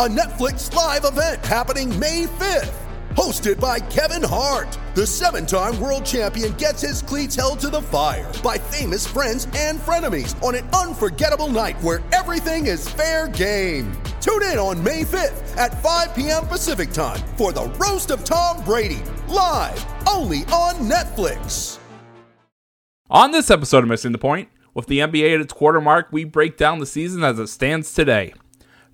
a Netflix live event happening May 5th. Hosted by Kevin Hart, the seven time world champion gets his cleats held to the fire by famous friends and frenemies on an unforgettable night where everything is fair game. Tune in on May 5th at 5 p.m. Pacific time for the Roast of Tom Brady, live only on Netflix. On this episode of Missing the Point, with the NBA at its quarter mark, we break down the season as it stands today.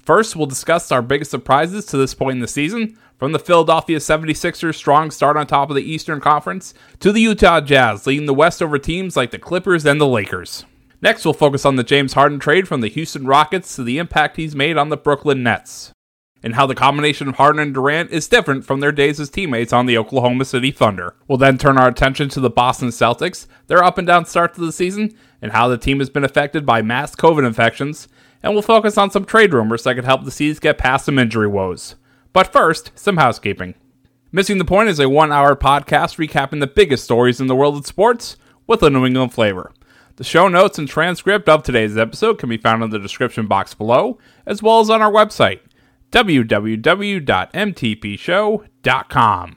First, we'll discuss our biggest surprises to this point in the season, from the Philadelphia 76ers' strong start on top of the Eastern Conference to the Utah Jazz leading the West over teams like the Clippers and the Lakers. Next, we'll focus on the James Harden trade from the Houston Rockets to the impact he's made on the Brooklyn Nets, and how the combination of Harden and Durant is different from their days as teammates on the Oklahoma City Thunder. We'll then turn our attention to the Boston Celtics, their up and down start to the season, and how the team has been affected by mass COVID infections, and we'll focus on some trade rumors that could help the Seas get past some injury woes. But first, some housekeeping. Missing the Point is a one hour podcast recapping the biggest stories in the world of sports with a New England flavor. The show notes and transcript of today's episode can be found in the description box below, as well as on our website, www.mtpshow.com.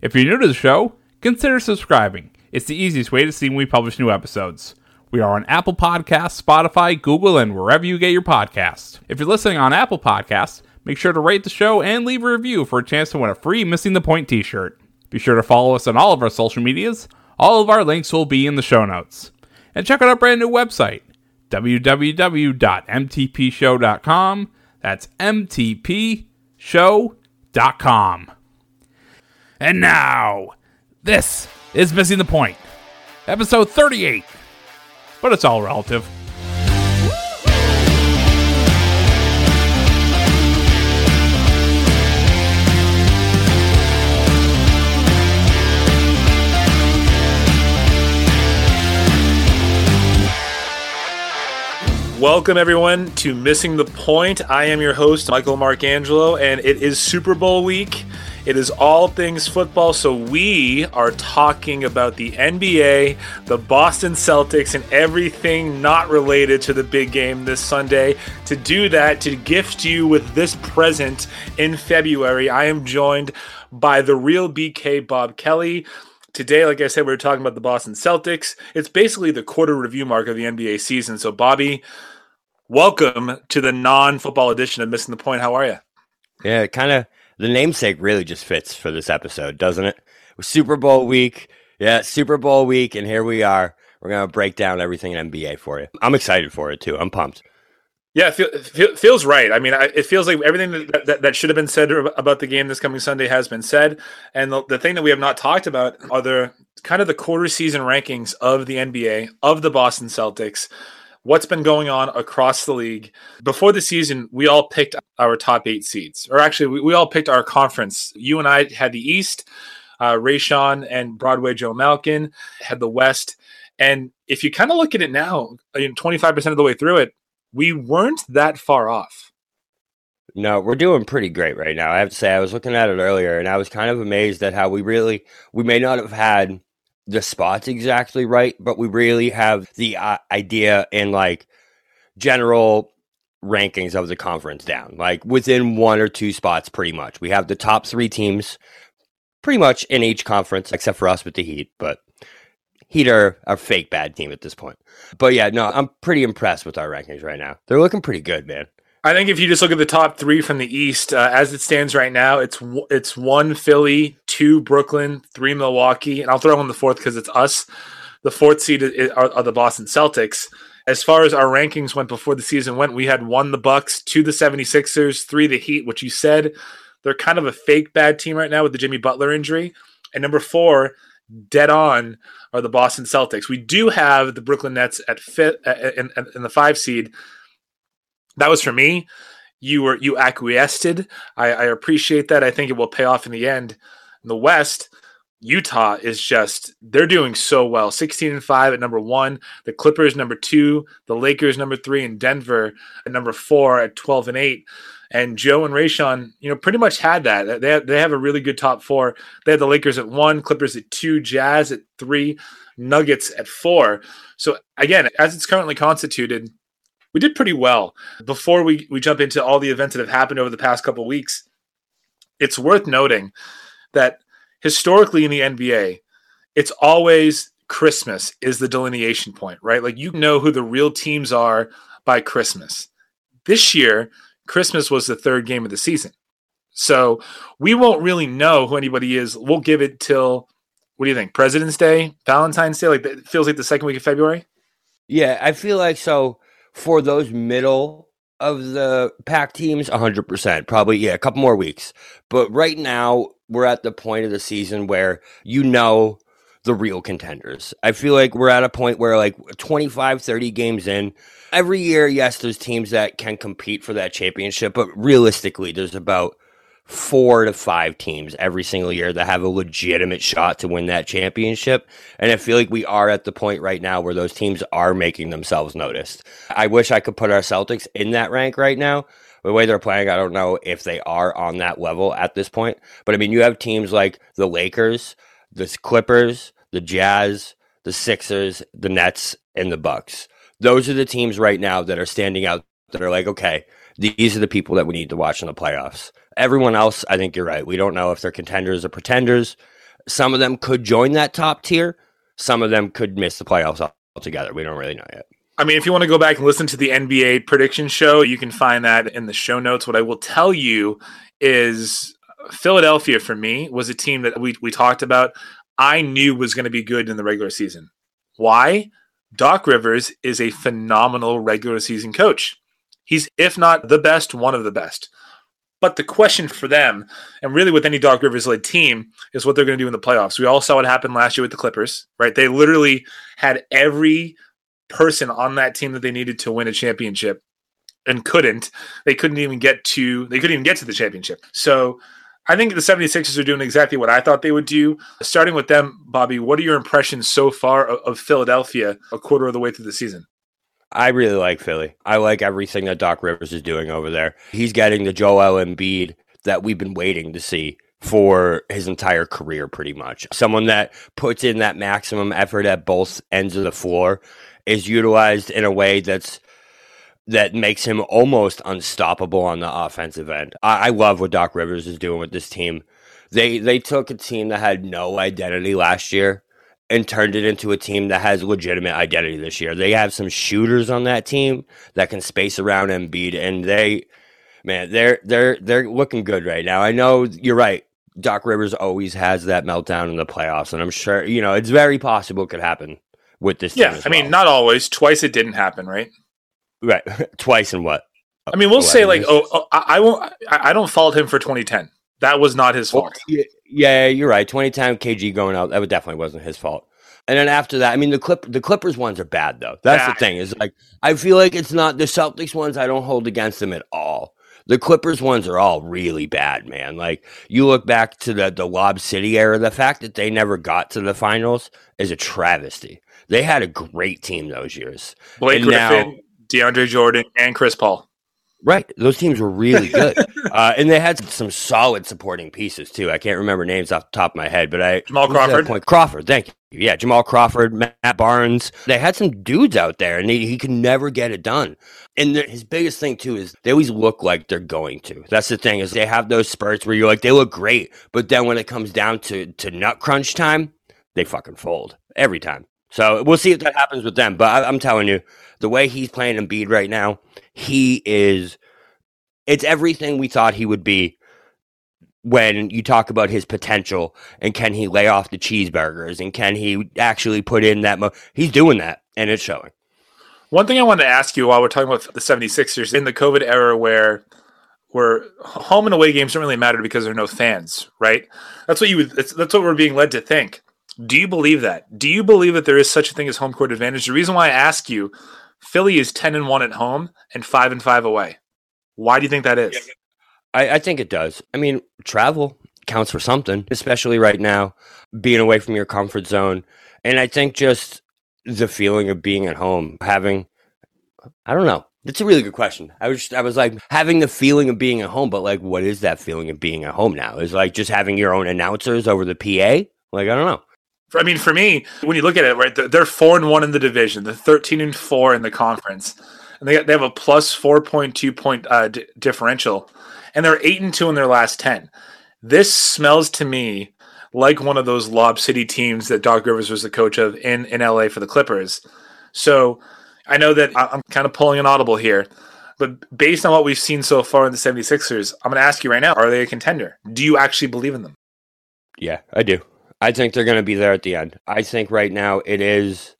If you're new to the show, consider subscribing. It's the easiest way to see when we publish new episodes. We are on Apple Podcasts, Spotify, Google, and wherever you get your podcasts. If you're listening on Apple Podcasts, make sure to rate the show and leave a review for a chance to win a free Missing the Point t shirt. Be sure to follow us on all of our social medias. All of our links will be in the show notes. And check out our brand new website, www.mtpshow.com. That's mtpshow.com. And now, this is Missing the Point, episode 38. But it's all relative. Welcome, everyone, to Missing the Point. I am your host, Michael Marcangelo, and it is Super Bowl week. It is all things football, so we are talking about the NBA, the Boston Celtics, and everything not related to the big game this Sunday. To do that, to gift you with this present in February, I am joined by the real BK Bob Kelly. Today, like I said, we are talking about the Boston Celtics. It's basically the quarter review mark of the NBA season. So, Bobby, welcome to the non football edition of Missing the Point. How are you? Yeah, kind of the namesake really just fits for this episode, doesn't it? Super Bowl week. Yeah, Super Bowl week, and here we are. We're going to break down everything in NBA for you. I'm excited for it too. I'm pumped. Yeah, it feel, feel, feels right. I mean, it feels like everything that, that, that, should have been said about the game this coming Sunday has been said. And the, the thing that we have not talked about are the kind of the quarter season rankings of the NBA, of the Boston Celtics, what's been going on across the league. Before the season, we all picked our top eight seeds, or actually, we, we all picked our conference. You and I had the East, uh, Rayshawn and Broadway Joe Malkin had the West. And if you kind of look at it now, I mean, 25% of the way through it, we weren't that far off. No, we're doing pretty great right now. I have to say, I was looking at it earlier and I was kind of amazed at how we really, we may not have had the spots exactly right, but we really have the uh, idea and like general rankings of the conference down, like within one or two spots, pretty much. We have the top three teams pretty much in each conference, except for us with the Heat, but Heat are a fake bad team at this point. But yeah, no, I'm pretty impressed with our rankings right now. They're looking pretty good, man. I think if you just look at the top three from the East, uh, as it stands right now, it's it's one Philly, two Brooklyn, three Milwaukee, and I'll throw in the fourth because it's us. The fourth seed is, are, are, the Boston Celtics. As far as our rankings went before the season went, we had one the Bucks, two the 76ers, three the Heat, which you said they're kind of a fake bad team right now with the Jimmy Butler injury. And number four, dead on, are the Boston Celtics. We do have the Brooklyn Nets at fifth uh, in, in the five seed. That was for me. You were you acquiesced. I, I appreciate that. I think it will pay off in the end. In the West, Utah is just they're doing so well. 16 and 5 at number 1, the Clippers number 2, the Lakers number 3 and Denver at number 4 at 12 and 8. And Joe and Rayshon, you know, pretty much had that. They they have a really good top 4. They had the Lakers at 1, Clippers at 2, Jazz at 3, Nuggets at 4. So again, as it's currently constituted, we did pretty well. Before we we jump into all the events that have happened over the past couple weeks, it's worth noting that historically in the NBA, it's always Christmas is the delineation point, right? Like you know who the real teams are by Christmas. This year, Christmas was the third game of the season. So we won't really know who anybody is. We'll give it till what do you think? President's Day, Valentine's Day, like it feels like the second week of February. Yeah, I feel like so for those middle of the pack teams, 100%. Probably, yeah, a couple more weeks. But right now, we're at the point of the season where you know the real contenders. I feel like we're at a point where like 25, 30 games in, every year, yes, there's teams that can compete for that championship, but realistically, there's about four to five teams every single year that have a legitimate shot to win that championship. And I feel like we are at the point right now where those teams are making themselves noticed. I wish I could put our Celtics in that rank right now the way they're playing, I don't know if they are on that level at this point. But I mean, you have teams like the Lakers, the Clippers, the Jazz, the Sixers, the Nets, and the Bucks. Those are the teams right now that are standing out that are like, okay, these are the people that we need to watch in the playoffs. Everyone else, I think you're right. We don't know if they're contenders or pretenders. Some of them could join that top tier. Some of them could miss the playoffs altogether. We don't really know yet. I mean, if you want to go back and listen to the NBA prediction show, you can find that in the show notes. What I will tell you is uh, Philadelphia for me was a team that we, we talked about. I knew was going to be good in the regular season. Why? Doc Rivers is a phenomenal regular season coach. He's, if not the best, one of the best. But the question for them, and really with any Doc Rivers led team, is what they're going to do in the playoffs. We all saw what happened last year with the Clippers, right? They literally had every person on that team that they needed to win a championship and couldn't. They couldn't even get to they couldn't even get to the championship. So I think the 76ers are doing exactly what I thought they would do. Starting with them, Bobby, what are your impressions so far of, of Philadelphia a quarter of the way through the season? I really like Philly. I like everything that Doc Rivers is doing over there. He's getting the Joel Embiid that we've been waiting to see for his entire career, pretty much. Someone that puts in that maximum effort at both ends of the floor is utilized in a way that's that makes him almost unstoppable on the offensive end. I, I, love what Doc Rivers is doing with this team. They they took a team that had no identity last year and turned it into a team that has legitimate identity this year. They have some shooters on that team that can space around Embiid, and they, man, they're they're they're looking good right now. I know you're right. Doc Rivers always has that meltdown in the playoffs, and I'm sure you know it's very possible it could happen with this. Yeah, I mean, not always. Twice it didn't happen, right? Right, twice and what? I mean, we'll say like, oh, oh, I, I won't. I, I don't fault him for 2010. That was not his fault. Well, yeah, you're right. 2010 KG going out, that definitely wasn't his fault. And then after that, I mean, the clip, the Clippers ones are bad though. That's bad. the thing. Is like I feel like it's not the Celtics ones. I don't hold against them at all. The Clippers ones are all really bad, man. Like you look back to the the Lob City era, the fact that they never got to the finals is a travesty. They had a great team those years. Blake and Griffin, now, DeAndre Jordan, and Chris Paul. Right, those teams were really good, uh, and they had some solid supporting pieces too. I can't remember names off the top of my head, but I Jamal Crawford. Point? Crawford, thank you. Yeah, Jamal Crawford, Matt Barnes. They had some dudes out there, and he, he could never get it done. And his biggest thing too is they always look like they're going to. That's the thing is they have those spurts where you're like they look great, but then when it comes down to to nut crunch time, they fucking fold every time. So we'll see if that happens with them. But I, am telling you, the way he's playing Embiid right now, he is. It's everything we thought he would be when you talk about his potential and can he lay off the cheeseburgers and can he actually put in that. Mo- he's doing that and it's showing. One thing I wanted to ask you while we're talking about the 76ers in the COVID era where where home and away games don't really matter because there are no fans, right? That's what you would, that's, that's what we're being led to think. Do you believe that? Do you believe that there is such a thing as home court advantage? The reason why I ask you, Philly is 10 and 1 at home and 5 and 5 away. Why do you think that is? I, I think it does. I mean, travel counts for something, especially right now, being away from your comfort zone. And I think just the feeling of being at home, having, I don't know. That's a really good question. I was, I was like having the feeling of being at home, but like, what is that feeling of being at home now? Is like just having your own announcers over the PA? Like, I don't know. I mean, for me, when you look at it, right, they're four and one in the division, they're thirteen and four in the conference, and they got, they have a plus four point two point uh, d- differential, and they're eight and two in their last ten. This smells to me like one of those Lob City teams that Doc Rivers was the coach of in in LA for the Clippers. So I know that I'm kind of pulling an audible here, but based on what we've seen so far in the 76ers, I'm going to ask you right now: Are they a contender? Do you actually believe in them? Yeah, I do. I think they're going to be there at the end. I think right now it is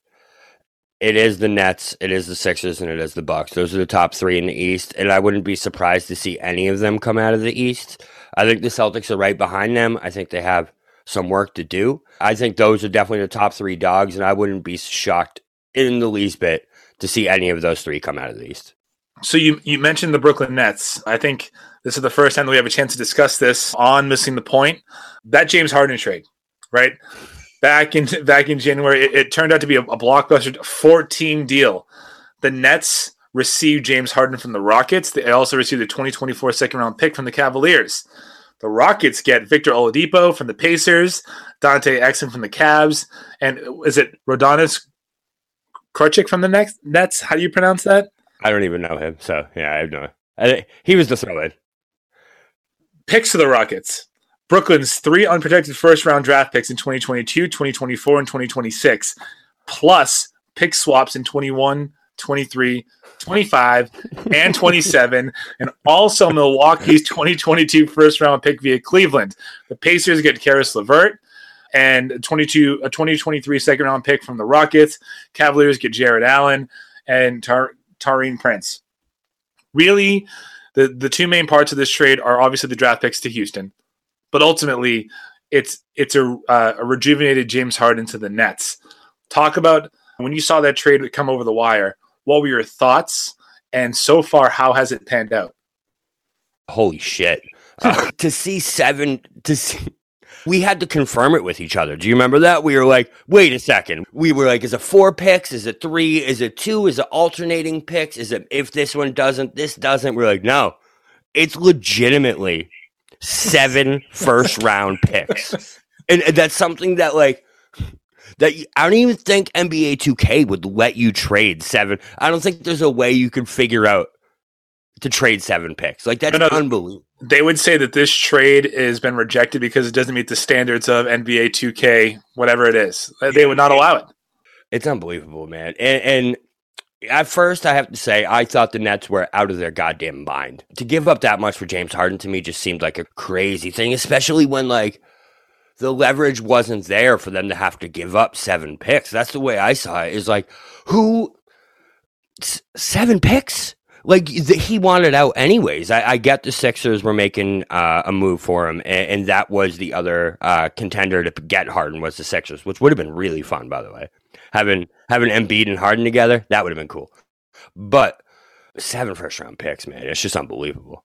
it is the Nets, it is the Sixers, and it is the Bucks. Those are the top three in the East, and I wouldn't be surprised to see any of them come out of the East. I think the Celtics are right behind them. I think they have some work to do. I think those are definitely the top three dogs, and I wouldn't be shocked in the least bit to see any of those three come out of the East. So you you mentioned the Brooklyn Nets. I think this is the first time that we have a chance to discuss this on missing the point. That James Harden trade right? Back in back in January, it, it turned out to be a, a blockbuster 14 deal. The Nets received James Harden from the Rockets. They also received a 2024 second round pick from the Cavaliers. The Rockets get Victor Oladipo from the Pacers, Dante Exum from the Cavs, and is it Rodonis Krutchik from the next Nets? How do you pronounce that? I don't even know him, so yeah, I have no. I, he was the throw in. Picks to the Rockets. Brooklyn's three unprotected first round draft picks in 2022, 2024, and 2026, plus pick swaps in 21, 23, 25, and 27, and also Milwaukee's 2022 first round pick via Cleveland. The Pacers get Caris LeVert and a 22 a 2023 second round pick from the Rockets. Cavaliers get Jarrett Allen and Tar- Taurean Prince. Really, the, the two main parts of this trade are obviously the draft picks to Houston but ultimately it's it's a, uh, a rejuvenated James Harden to the Nets. Talk about when you saw that trade come over the wire. What were your thoughts? And so far, how has it panned out? Holy shit! Uh, to see seven, to see, we had to confirm it with each other. Do you remember that? We were like, wait a second. We were like, is it four picks? Is it three? Is it two? Is it alternating picks? Is it if this one doesn't, this doesn't? We're like, no, it's legitimately seven first round picks. And, and that's something that like that I don't even think NBA 2K would let you trade seven. I don't think there's a way you can figure out to trade seven picks. Like that's no, no, unbelievable. They would say that this trade has been rejected because it doesn't meet the standards of NBA 2K, whatever it is. They would not allow it. It's unbelievable, man. And, and at first, I have to say, I thought the Nets were out of their goddamn mind. To give up that much for James Harden to me just seemed like a crazy thing, especially when, like, the leverage wasn't there for them to have to give up seven picks. That's the way I saw it. Is like, who, s- seven picks? Like, he wanted out anyways. I, I get the Sixers were making uh, a move for him, and, and that was the other uh, contender to get Harden was the Sixers, which would have been really fun, by the way having having Embiid and Harden together, that would have been cool. But seven first round picks, man, it's just unbelievable.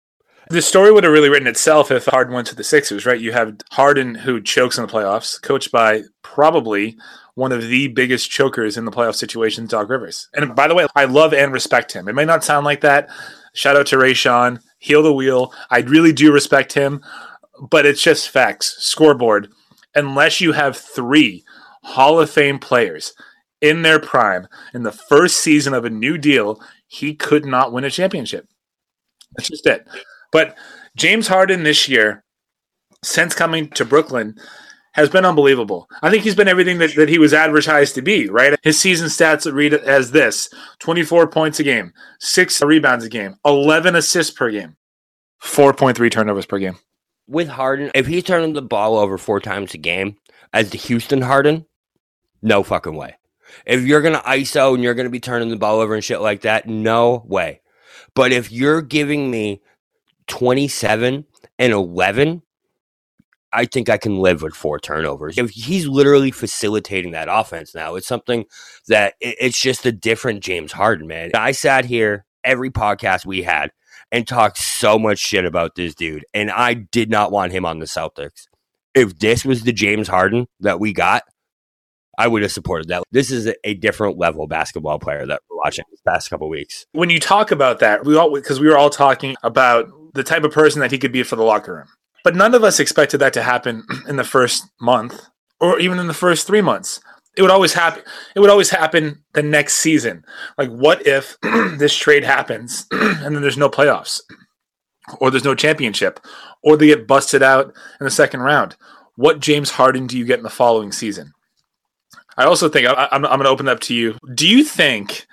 The story would have really written itself if Harden went to the Sixers, right? You have Harden who chokes in the playoffs, coached by probably one of the biggest chokers in the playoff situation, Doc Rivers. And by the way, I love and respect him. It may not sound like that. Shout out to Ray Rayshawn, heel the wheel. I really do respect him, but it's just facts. Scoreboard. Unless you have three Hall of Fame players in their prime in the first season of a new deal, he could not win a championship. That's just it. But James Harden this year, since coming to Brooklyn, has been unbelievable. I think he's been everything that, that he was advertised to be, right? His season stats read as this 24 points a game, six rebounds a game, 11 assists per game, 4.3 turnovers per game. With Harden, if he's turning the ball over four times a game as the Houston Harden, no fucking way. If you're going to ISO and you're going to be turning the ball over and shit like that, no way. But if you're giving me 27 and 11, I think I can live with four turnovers. If he's literally facilitating that offense now, it's something that it's just a different James Harden, man. I sat here every podcast we had and talked so much shit about this dude, and I did not want him on the Celtics. If this was the James Harden that we got, I would have supported that. This is a different level basketball player that we're watching this past couple weeks. When you talk about that, we all because we were all talking about the type of person that he could be for the locker room. But none of us expected that to happen in the first month or even in the first 3 months. It would always happen it would always happen the next season. Like what if this trade happens and then there's no playoffs or there's no championship or they get busted out in the second round? What James Harden do you get in the following season? I also think I, am I'm going to open up to you. Do you think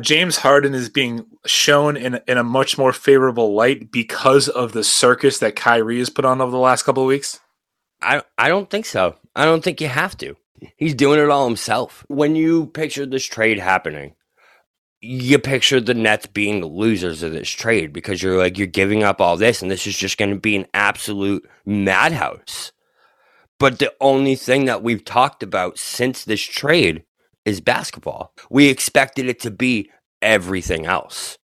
James Harden is being shown in in a much more favorable light because of the circus that Kyrie has put on over the last couple of weeks? I I don't think so. I don't think you have to. He's doing it all himself. When you picture this trade happening, you picture the Nets being the losers of this trade because you're like you're giving up all this and this is just going to be an absolute madhouse. But the only thing that we've talked about since this trade is basketball. We expected it to be everything else.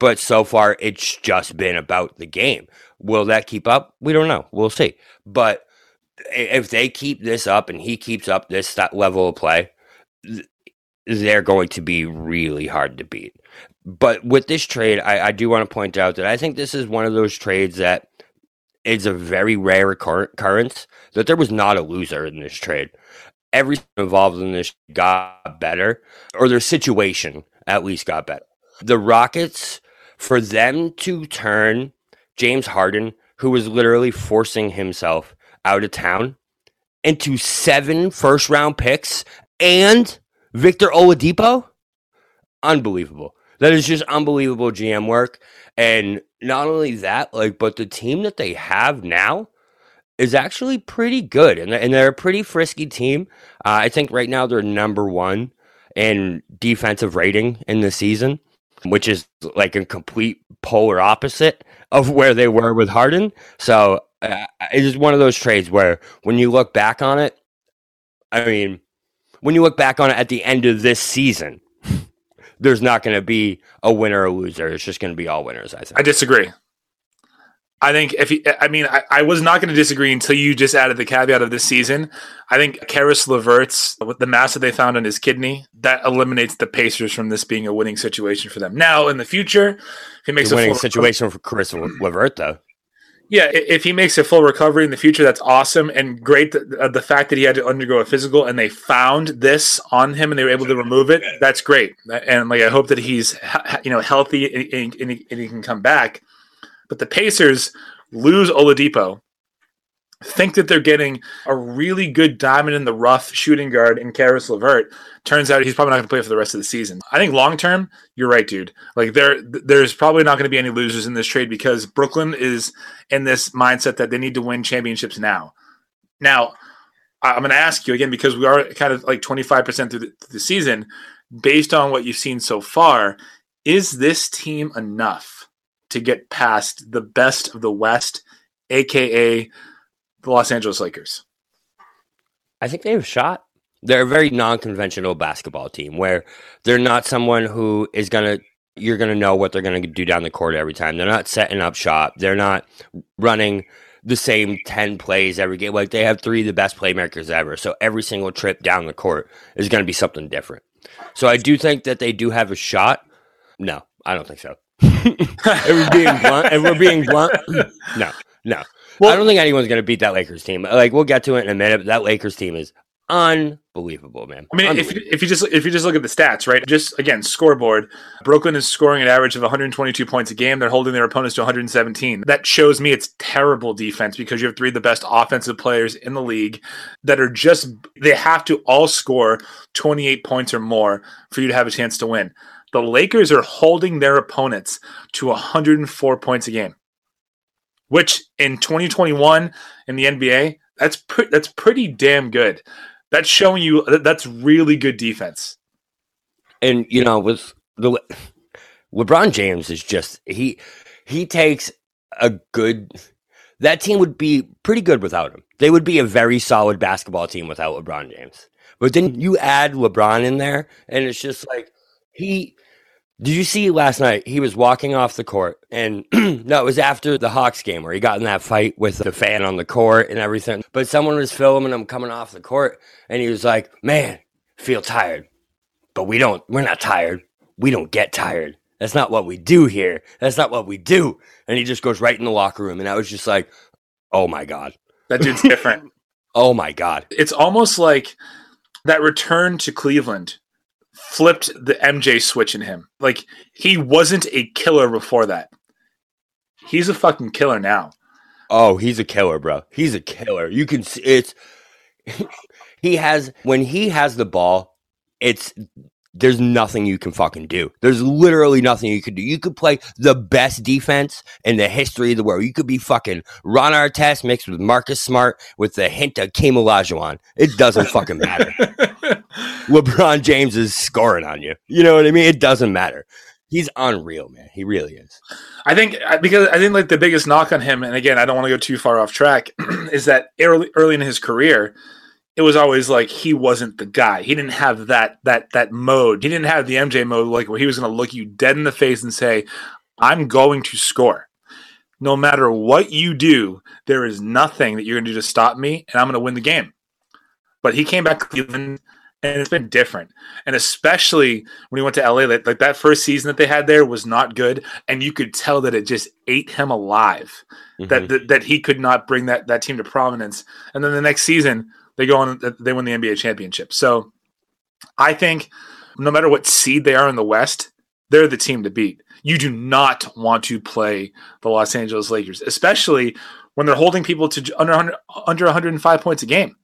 But so far, it's just been about the game. Will that keep up? We don't know. We'll see. But if they keep this up and he keeps up this that level of play, they're going to be really hard to beat. But with this trade, I, I do want to point out that I think this is one of those trades that is a very rare occurrence that there was not a loser in this trade. Everything involved in this got better, or their situation at least got better. The Rockets, for them to turn James Harden, who was literally forcing himself out of town, into seven first round picks and Victor Oladipo, unbelievable. That is just unbelievable GM work. And not only that, like, but the team that they have now is actually pretty good, and and they're a pretty frisky team. Uh, I think right now they're number one in defensive rating in the season, which is like a complete polar opposite of where they were with Harden. So uh, it is one of those trades where when you look back on it, I mean, when you look back on it at the end of this season, there's not going to be a winner or loser. It's just going to be all winners. I think. I disagree. I think if he, I mean, I, I was not going to disagree until you just added the caveat of this season. I think Caris LeVert's with the mass that they found on his kidney that eliminates the Pacers from this being a winning situation for them. Now in the future, he makes a, a winning situation for Caris LeVert, though. Yeah, if he makes a full recovery in the future, that's awesome and great. The, uh, the fact that he had to undergo a physical and they found this on him and they were able to remove it, that's great. And like, I hope that he's you know healthy and, and, and he can come back. But the Pacers lose Oladipo, think that they're getting a really good diamond in the rough shooting guard in Caris LeVert. Turns out he's probably not going to play for the rest of the season. I think long term, you're right, dude. Like there, there's probably not going to be any losers in this trade because Brooklyn is in this mindset that they need to win championships now. Now, I'm going to ask you again because we are kind of like 25% through the, through the season. Based on what you've seen so far, is this team enough to get past the best of the West, aka the Los Angeles Lakers? I think they have a shot. They're a very non-conventional basketball team where they're not someone who is gonna you're gonna know what they're gonna do down the court every time. They're not setting up shop. They're not running the same 10 plays every game. Like they have three of the best playmakers ever. So every single trip down the court is going to be something different. So I do think that they do have a shot. No, I don't think so. if we're being blunt, if we're being blunt, no, no. Well, I don't think anyone's going to beat that Lakers team. Like we'll get to it in a minute. But that Lakers team is unbelievable, man. I mean, if, if you just if you just look at the stats, right? Just again, scoreboard. Brooklyn is scoring an average of 122 points a game. They're holding their opponents to 117. That shows me it's terrible defense because you have three of the best offensive players in the league that are just they have to all score 28 points or more for you to have a chance to win. The Lakers are holding their opponents to 104 points a game, which in 2021 in the NBA, that's pre- that's pretty damn good. That's showing you that's really good defense. And you know, with the LeBron James is just he he takes a good. That team would be pretty good without him. They would be a very solid basketball team without LeBron James. But then you add LeBron in there, and it's just like he. Did you see last night? He was walking off the court, and no, it was after the Hawks game where he got in that fight with the fan on the court and everything. But someone was filming him coming off the court, and he was like, "Man, feel tired, but we don't. We're not tired. We don't get tired. That's not what we do here. That's not what we do." And he just goes right in the locker room, and I was just like, "Oh my god, That dude's different. oh my god." it's almost like that return to Cleveland flipped the MJ switch in him. Like he wasn't a killer before that. He's a fucking killer now. Oh, he's a killer, bro. He's a killer. You can see it's he has when he has the ball, it's there's nothing you can fucking do. There's literally nothing you could do. You could play the best defense in the history of the world. You could be fucking Ron Artest mixed with Marcus Smart with the hint of Hakeem Olajuwon. It doesn't fucking matter. LeBron James is scoring on you. You know what I mean? It doesn't matter. He's unreal, man. He really is. I think because I think like the biggest knock on him, and again, I don't want to go too far off track, is that early early in his career, it was always like he wasn't the guy. He didn't have that that that mode. He didn't have the MJ mode, like where he was going to look you dead in the face and say, "I'm going to score." No matter what you do, there is nothing that you're going to do to stop me, and I'm going to win the game. But he came back to Cleveland, and it's been different. And especially when he went to LA, like, like that first season that they had there was not good, and you could tell that it just ate him alive. That, mm-hmm. that that he could not bring that that team to prominence. And then the next season, they go on, uh, they win the NBA championship. So I think no matter what seed they are in the West, they're the team to beat. You do not want to play the Los Angeles Lakers, especially when they're holding people to under 100, under 105 points a game.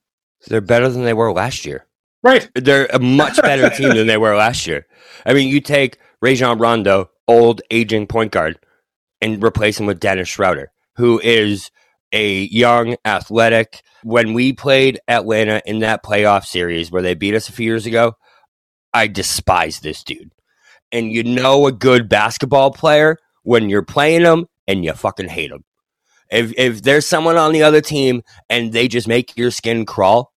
They're better than they were last year. Right. They're a much better team than they were last year. I mean, you take Rajon Rondo, old aging point guard, and replace him with Dennis Schroeder, who is a young, athletic. When we played Atlanta in that playoff series where they beat us a few years ago, I despise this dude. And you know a good basketball player when you're playing him and you fucking hate him. If if there's someone on the other team and they just make your skin crawl,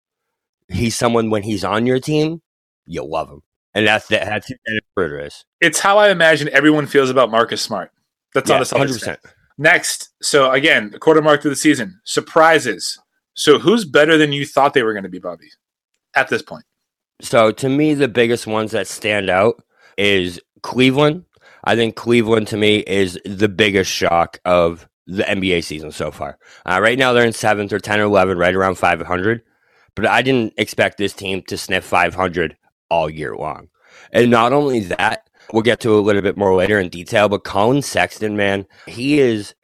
he's someone when he's on your team, you love him. And that's the, that's Dennis Schroeder is. It's how I imagine everyone feels about Marcus Smart. That's Yeah, not a 100%. Next, so again, the quarter mark through the season, surprises. So who's better than you thought they were going to be, Bobby, at this point? So to me, the biggest ones that stand out is Cleveland. I think Cleveland to me is the biggest shock of the NBA season so far. Uh, right now, they're in seventh or 10 or 11, right around 500. But I didn't expect this team to sniff 500 all year long. And not only that, we'll get to a little bit more later in detail, but Collin Sexton, man, he is,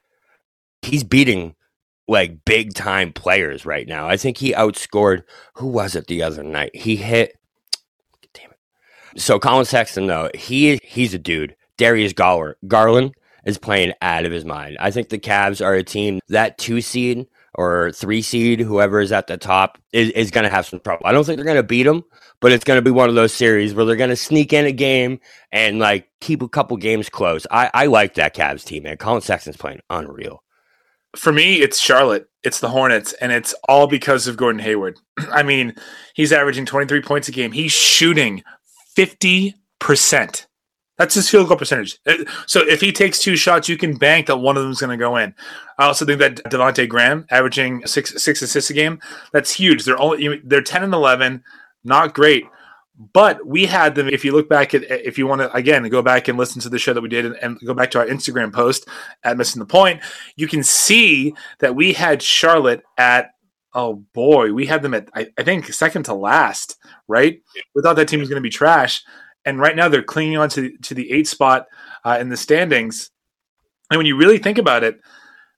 he's beating like big time players right now. I think he outscored, who was it the other night? He hit, damn it. So Collin Sexton, though, he he's a dude. Darius Garland, Garland is playing out of his mind. I think the Cavs are a team that two seed or three seed, whoever is at the top, is, is going to have some trouble. I don't think they're going to beat them, but it's going to be one of those series where they're going to sneak in a game and like keep a couple games close. I, I like that Cavs team, man. Collin Sexton's playing unreal. For me, it's Charlotte. It's the Hornets, and it's all because of Gordon Hayward. I mean, he's averaging 23 points a game. He's shooting 50%. That's his field goal percentage. Uh, So if he takes two shots, you can bank that one of them is going to go in. I also think that Devonte Graham averaging six six assists a game. That's huge. They're only they're 10 and 11, not great. But we had them. If you look back at, if you want to again go back and listen to the show that we did, and, and go back to our Instagram post at missing the point, you can see that we had Charlotte at oh boy, we had them at I, I think second to last, right? We thought that team was going to be trash, and right now they're clinging on to to the eight spot uh, in the standings. And when you really think about it,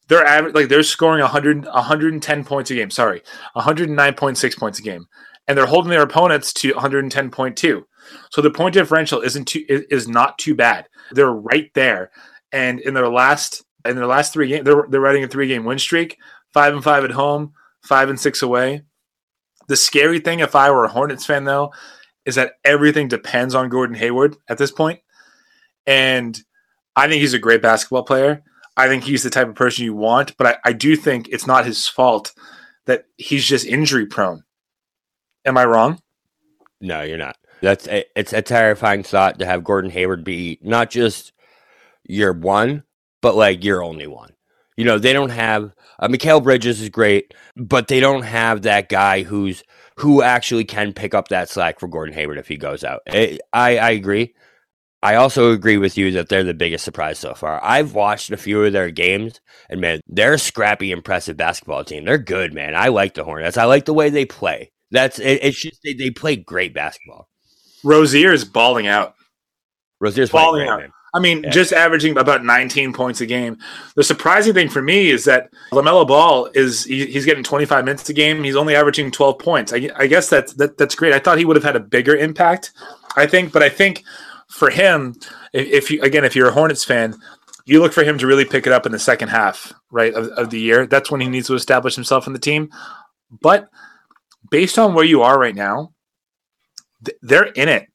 they're average like they're scoring 100 110 points a game. Sorry, 109.6 points a game, and they're holding their opponents to 110.2. So the point differential isn't too is, not too bad. They're right there, and in their last in their last three games, they're they're riding a three game win streak, five and five at home, five and six away. The scary thing, if I were a Hornets fan, though, is that everything depends on Gordon Hayward at this point. and I think he's a great basketball player. I think he's the type of person you want, but I, I do think it's not his fault that he's just injury prone. Am I wrong? No, you're not. That's a, it's a terrifying thought to have Gordon Hayward be not just your one, but like your only one. You know, they don't have uh, Mikal Bridges is great, but they don't have that guy who's who actually can pick up that slack for Gordon Hayward if he goes out. I I, I agree. I also agree with you that they're the biggest surprise so far. I've watched a few of their games, and man, they're a scrappy, impressive basketball team. They're good, man. I like the Hornets. I like the way they play. That's it, it's just they, they play great basketball. Rozier is balling out. Rozier's Balling playing great, out. man. I mean, Yeah. just averaging about 19 points a game. The surprising thing for me is that LaMelo Ball is he, he's getting 25 minutes a game. He's only averaging 12 points. I, I guess that's that, that's great. I thought he would have had a bigger impact. I think, but I think for him, if, if you again, if you're a Hornets fan, you look for him to really pick it up in the second half, right of, of the year. That's when he needs to establish himself in the team. But based on where you are right now, th- they're in it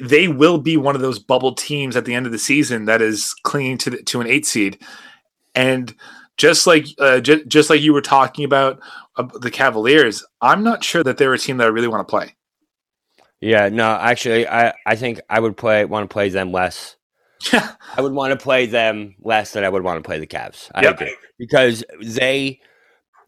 they will be one of those bubble teams at the end of the season that is clinging to the, to an eight seed, and just like uh, ju- just like you were talking about uh, the Cavaliers, I'm not sure that they're a team that I really want to play. Yeah, no, actually, I, I think I would play want to play them less. I would want to play them less than I would want to play the Cavs. I Yep. agree because they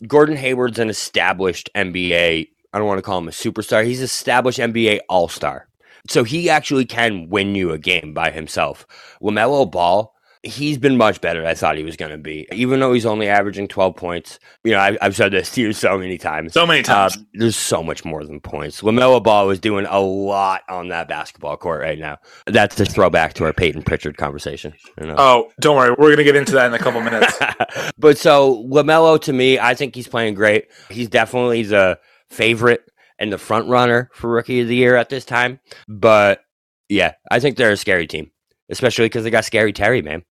Gordon Hayward's an established NBA. I don't want to call him a superstar. He's established NBA All Star, so he actually can win you a game by himself. LaMelo Ball. He's been much better than I thought he was going to be. Even though he's only averaging 12 points, you know, I, I've said this to you so many times. So many times. Uh, there's so much more than points. LaMelo Ball is doing a lot on that basketball court right now. That's a throwback to our Payton Pritchard conversation. You know? oh, don't worry, we're gonna get into that in a couple minutes. but so LaMelo to me, I think he's playing great. He's definitely the favorite and the front runner for rookie of the year at this time. But yeah, I think they're a scary team, especially because they got scary Terry, man.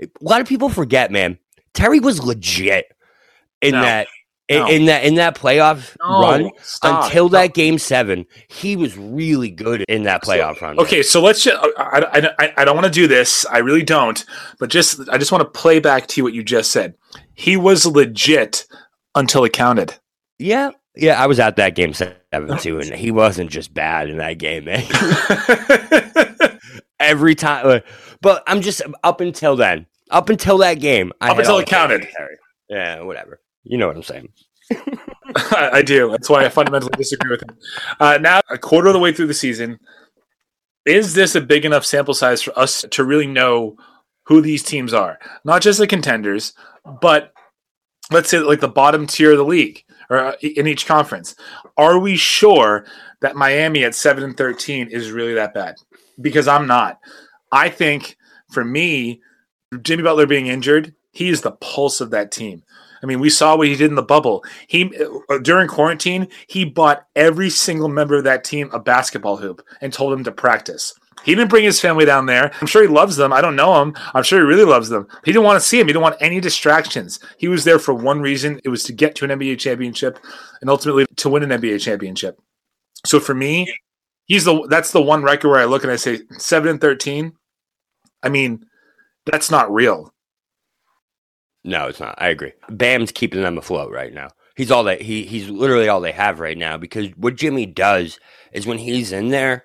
A lot of people forget, man. Terry was legit in No. that. In, No. in that in that playoff No, run stop. until No. that game seven, he was really good in that playoff run. Okay, so let's just. Uh, I, I, I, I don't want to do this. I really don't. But just, I just want to play back to you what you just said. He was legit until it counted. Yeah, yeah, I was at that game seven too, and he wasn't just bad in that game, man. Every time, uh, but I'm just up until then, up until that game, I Up until it the faith in counted. Terry. Yeah, whatever. You know what I'm saying. I, I do. That's why I fundamentally disagree with him. Uh, now, a quarter of the way through the season, is this a big enough sample size for us to really know who these teams are? Not just the contenders, but let's say like the bottom tier of the league or uh, in each conference. Are we sure that Miami at seven and thirteen is really that bad? Because I'm not. I think for me, Jimmy Butler being injured, he is the pulse of that team. I mean, we saw what he did in the bubble. He uh, during quarantine, he bought every single member of that team a basketball hoop and told them to practice. He didn't bring his family down there. I'm sure he loves them. I don't know him. I'm sure he really loves them. He didn't want to see him. He didn't want any distractions. He was there for one reason. It was to get to an NBA championship and ultimately to win an NBA championship. So for me, he's the that's the one record where I look and I say seven and thirteen. I mean, that's not real. No, it's not. I agree. Bam's keeping them afloat right now. He's all that he he's literally all they have right now because what Jimmy does is when he's in there,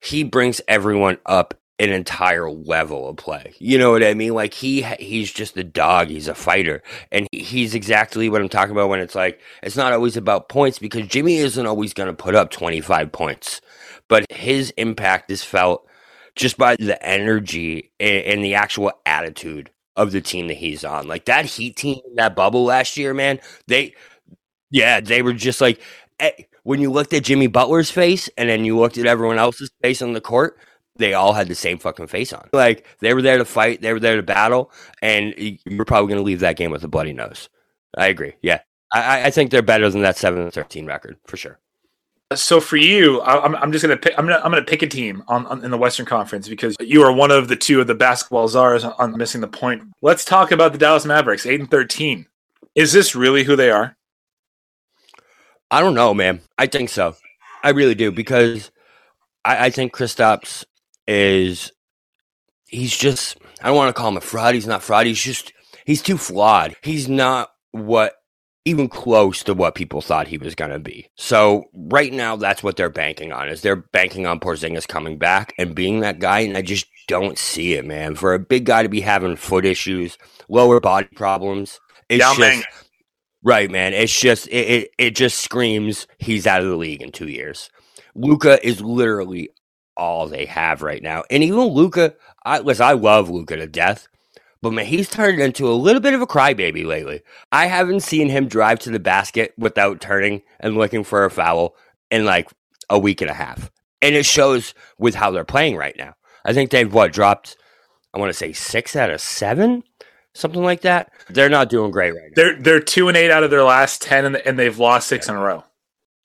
he brings everyone up an entire level of play. You know what I mean? Like he he's just a dog, he's a fighter. And he's exactly what I'm talking about when it's like it's not always about points because Jimmy isn't always going to put up 25 points. But his impact is felt just by the energy and, and the actual attitude of the team that he's on. Like that Heat team, that bubble last year, man. They, yeah, they were just like eh, when you looked at Jimmy Butler's face and then you looked at everyone else's face on the court. They all had the same fucking face on. Like they were there to fight, they were there to battle, and you're probably going to leave that game with a bloody nose. I agree. Yeah, I, I- think they're better than that seven and thirteen record for sure. So for you, I'm, I'm just gonna pick. I'm gonna I'm gonna pick a team on, on in the Western Conference because you are one of the two of the basketball czars on missing the point. Let's talk about the Dallas Mavericks, eight and thirteen. Is this really who they are? I don't know, man. I think so. I really do because I, I think Kristaps is he's just I don't want to call him a fraud. He's not fraud. He's just he's too flawed. He's not what even close to what people thought he was going to be. So right now, that's what they're banking on. Is they're banking on Porzingis coming back and being that guy, and I just don't see it, man. For a big guy to be having foot issues, lower body problems, it's Yao just Ming. Right, man. It's just it, it it just screams he's out of the league in two years. Luka is literally all they have right now, and even Luka. I listen, I love Luka to death. But man, he's turned into a little bit of a crybaby lately. I haven't seen him drive to the basket without turning and looking for a foul in like a week and a half. And it shows with how they're playing right now. I think they've what dropped I want to say 6 out of 7, something like that. They're not doing great right now. They're they're two and eight out of their last ten, and, and they've lost six in a row.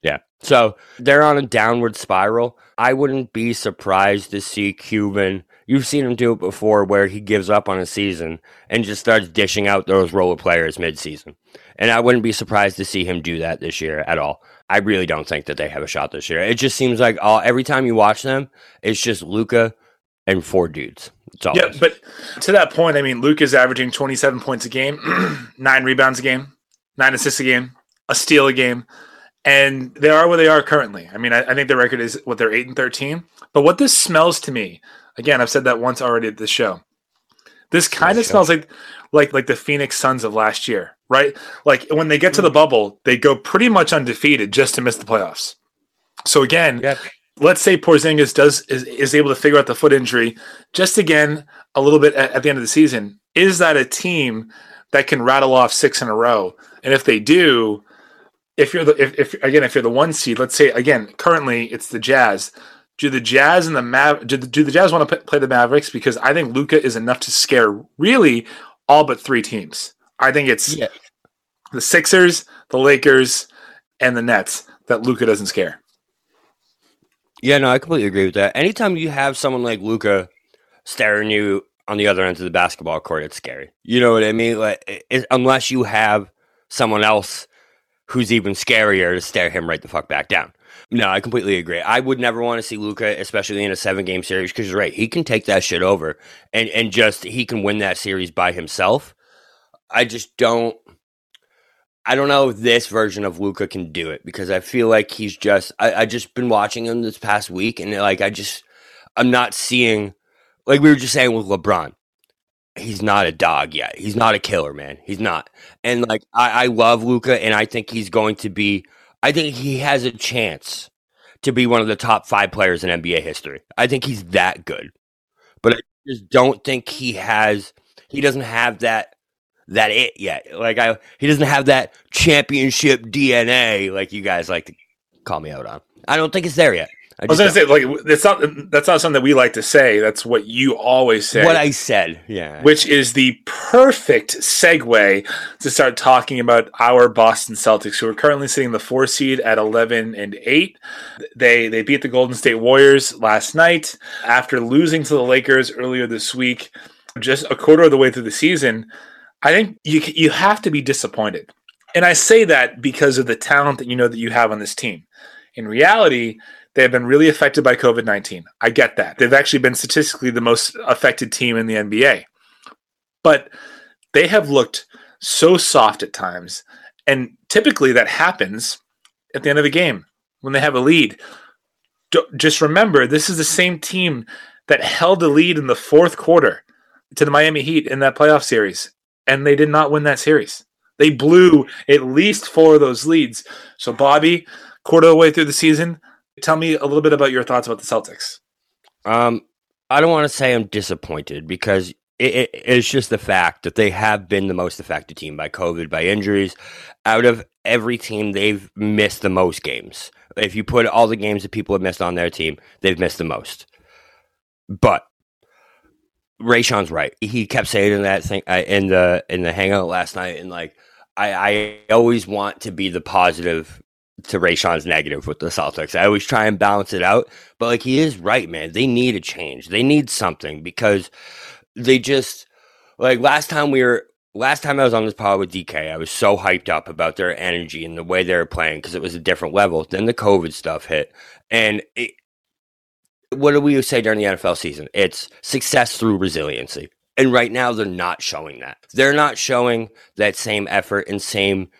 Yeah. So they're on a downward spiral. I wouldn't be surprised to see Cuban. You've seen him do it before where he gives up on a season and just starts dishing out those role players midseason. And I wouldn't be surprised to see him do that this year at all. I really don't think that they have a shot this year. It just seems like all every time you watch them, it's just Luka and four dudes. Yeah, but to that point, I mean, Luke is averaging 27 points a game, nine rebounds a game, nine assists a game, a steal a game, and they are where they are currently. I mean, I, I think the record is what they're eight and 13. But what this smells to me, again, I've said that once already at this show. This kind of smells like like like the Phoenix Suns of last year, right? Like when they get to the mm. bubble, they go pretty much undefeated just to miss the playoffs. So again, Yep. Let's say Porzingis does is, is able to figure out the foot injury just again a little bit at, at the end of the season. Is that a team that can rattle off six in a row? And if they do, if you're the if, if again if you're the one seed, let's say again currently it's the Jazz. Do the Jazz and the Mav do the, do the Jazz want to p- play the Mavericks? Because I think Luka is enough to scare really all but three teams. I think it's Yeah. the Sixers, the Lakers, and the Nets that Luka doesn't scare. Yeah, no, I completely agree with that. Anytime you have someone like Luka staring you on the other end of the basketball court, it's scary. You know what I mean? Like, it, unless you have someone else who's even scarier to stare him right the fuck back down. No, I completely agree. I would never want to see Luka, especially in a seven game series, because you're right. He can take that shit over and, and just he can win that series by himself. I just don't. I don't know if this version of Luka can do it because I feel like he's just. I, I just been watching him this past week, and like I just, I'm not seeing. Like we were just saying with LeBron, he's not a dog yet. He's not a killer, man. He's not. And like I, I love Luka, and I think he's going to be. I think he has a chance to be one of the top five players in NBA history. I think he's that good, but I just don't think he has. He doesn't have that that it yet. Like I, he doesn't have that championship DNA like you guys like to call me out on. I don't think it's there yet. I, I was gonna say like that's not that's not something that we like to say. That's what you always say. what I said. Yeah. which is the perfect segue to start talking about our Boston Celtics, who are currently sitting the four seed at eleven and eight. They they beat the Golden State Warriors last night after losing to the Lakers earlier this week, just a quarter of the way through the season. I think you you have to be disappointed, and I say that because of the talent that you know that you have on this team. In reality, they have been really affected by COVID 19. I get that. They've actually been statistically the most affected team in the NBA. But they have looked so soft at times. And typically that happens at the end of a game when they have a lead. Just remember, this is the same team that held the lead in the fourth quarter to the Miami Heat in that playoff series. And they did not win that series. They blew at least four of those leads. So, Bobby, quarter of the way through the season, tell me a little bit about your thoughts about the Celtics. Um, I don't want to say I'm disappointed because it, it, it's just the fact that they have been the most affected team by COVID, by injuries. Out of every team, they've missed the most games. If you put all the games that people have missed on their team, they've missed the most. But Rayshon's right. He kept saying in that thing uh, in the in the hangout last night, and like I, I always want to be the positive to Rayshon's negative with the Celtics. I always try and balance it out, but like he is right, man. They need a change. They need something because they just like last time we were last time I was on this pod with DK, I was so hyped up about their energy and the way they were playing because it was a different level. Then the COVID stuff hit, and it, what do we say during the NFL season? It's success through resiliency. And right now, they're not showing that. They're not showing that same effort and same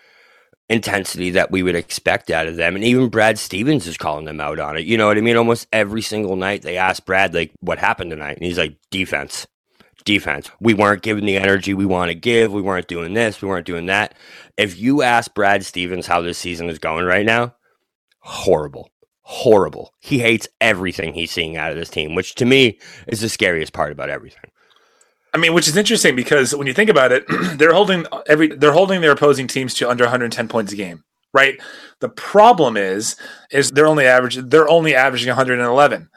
intensity that we would expect out of them. And even Brad Stevens is calling them out on it. You know what I mean? Almost every single night they ask Brad, like, what happened tonight? And he's like, defense. Defense. We weren't giving the energy we want to give. We weren't doing this. We weren't doing that. If you ask Brad Stevens how this season is going right now, horrible. Horrible. He hates everything he's seeing out of this team, which to me is the scariest part about everything. I mean, which is interesting because when you think about it, they're holding uh, every they're holding their opposing teams to under 110 points a game, right? The problem is is they're only average they're only averaging 111.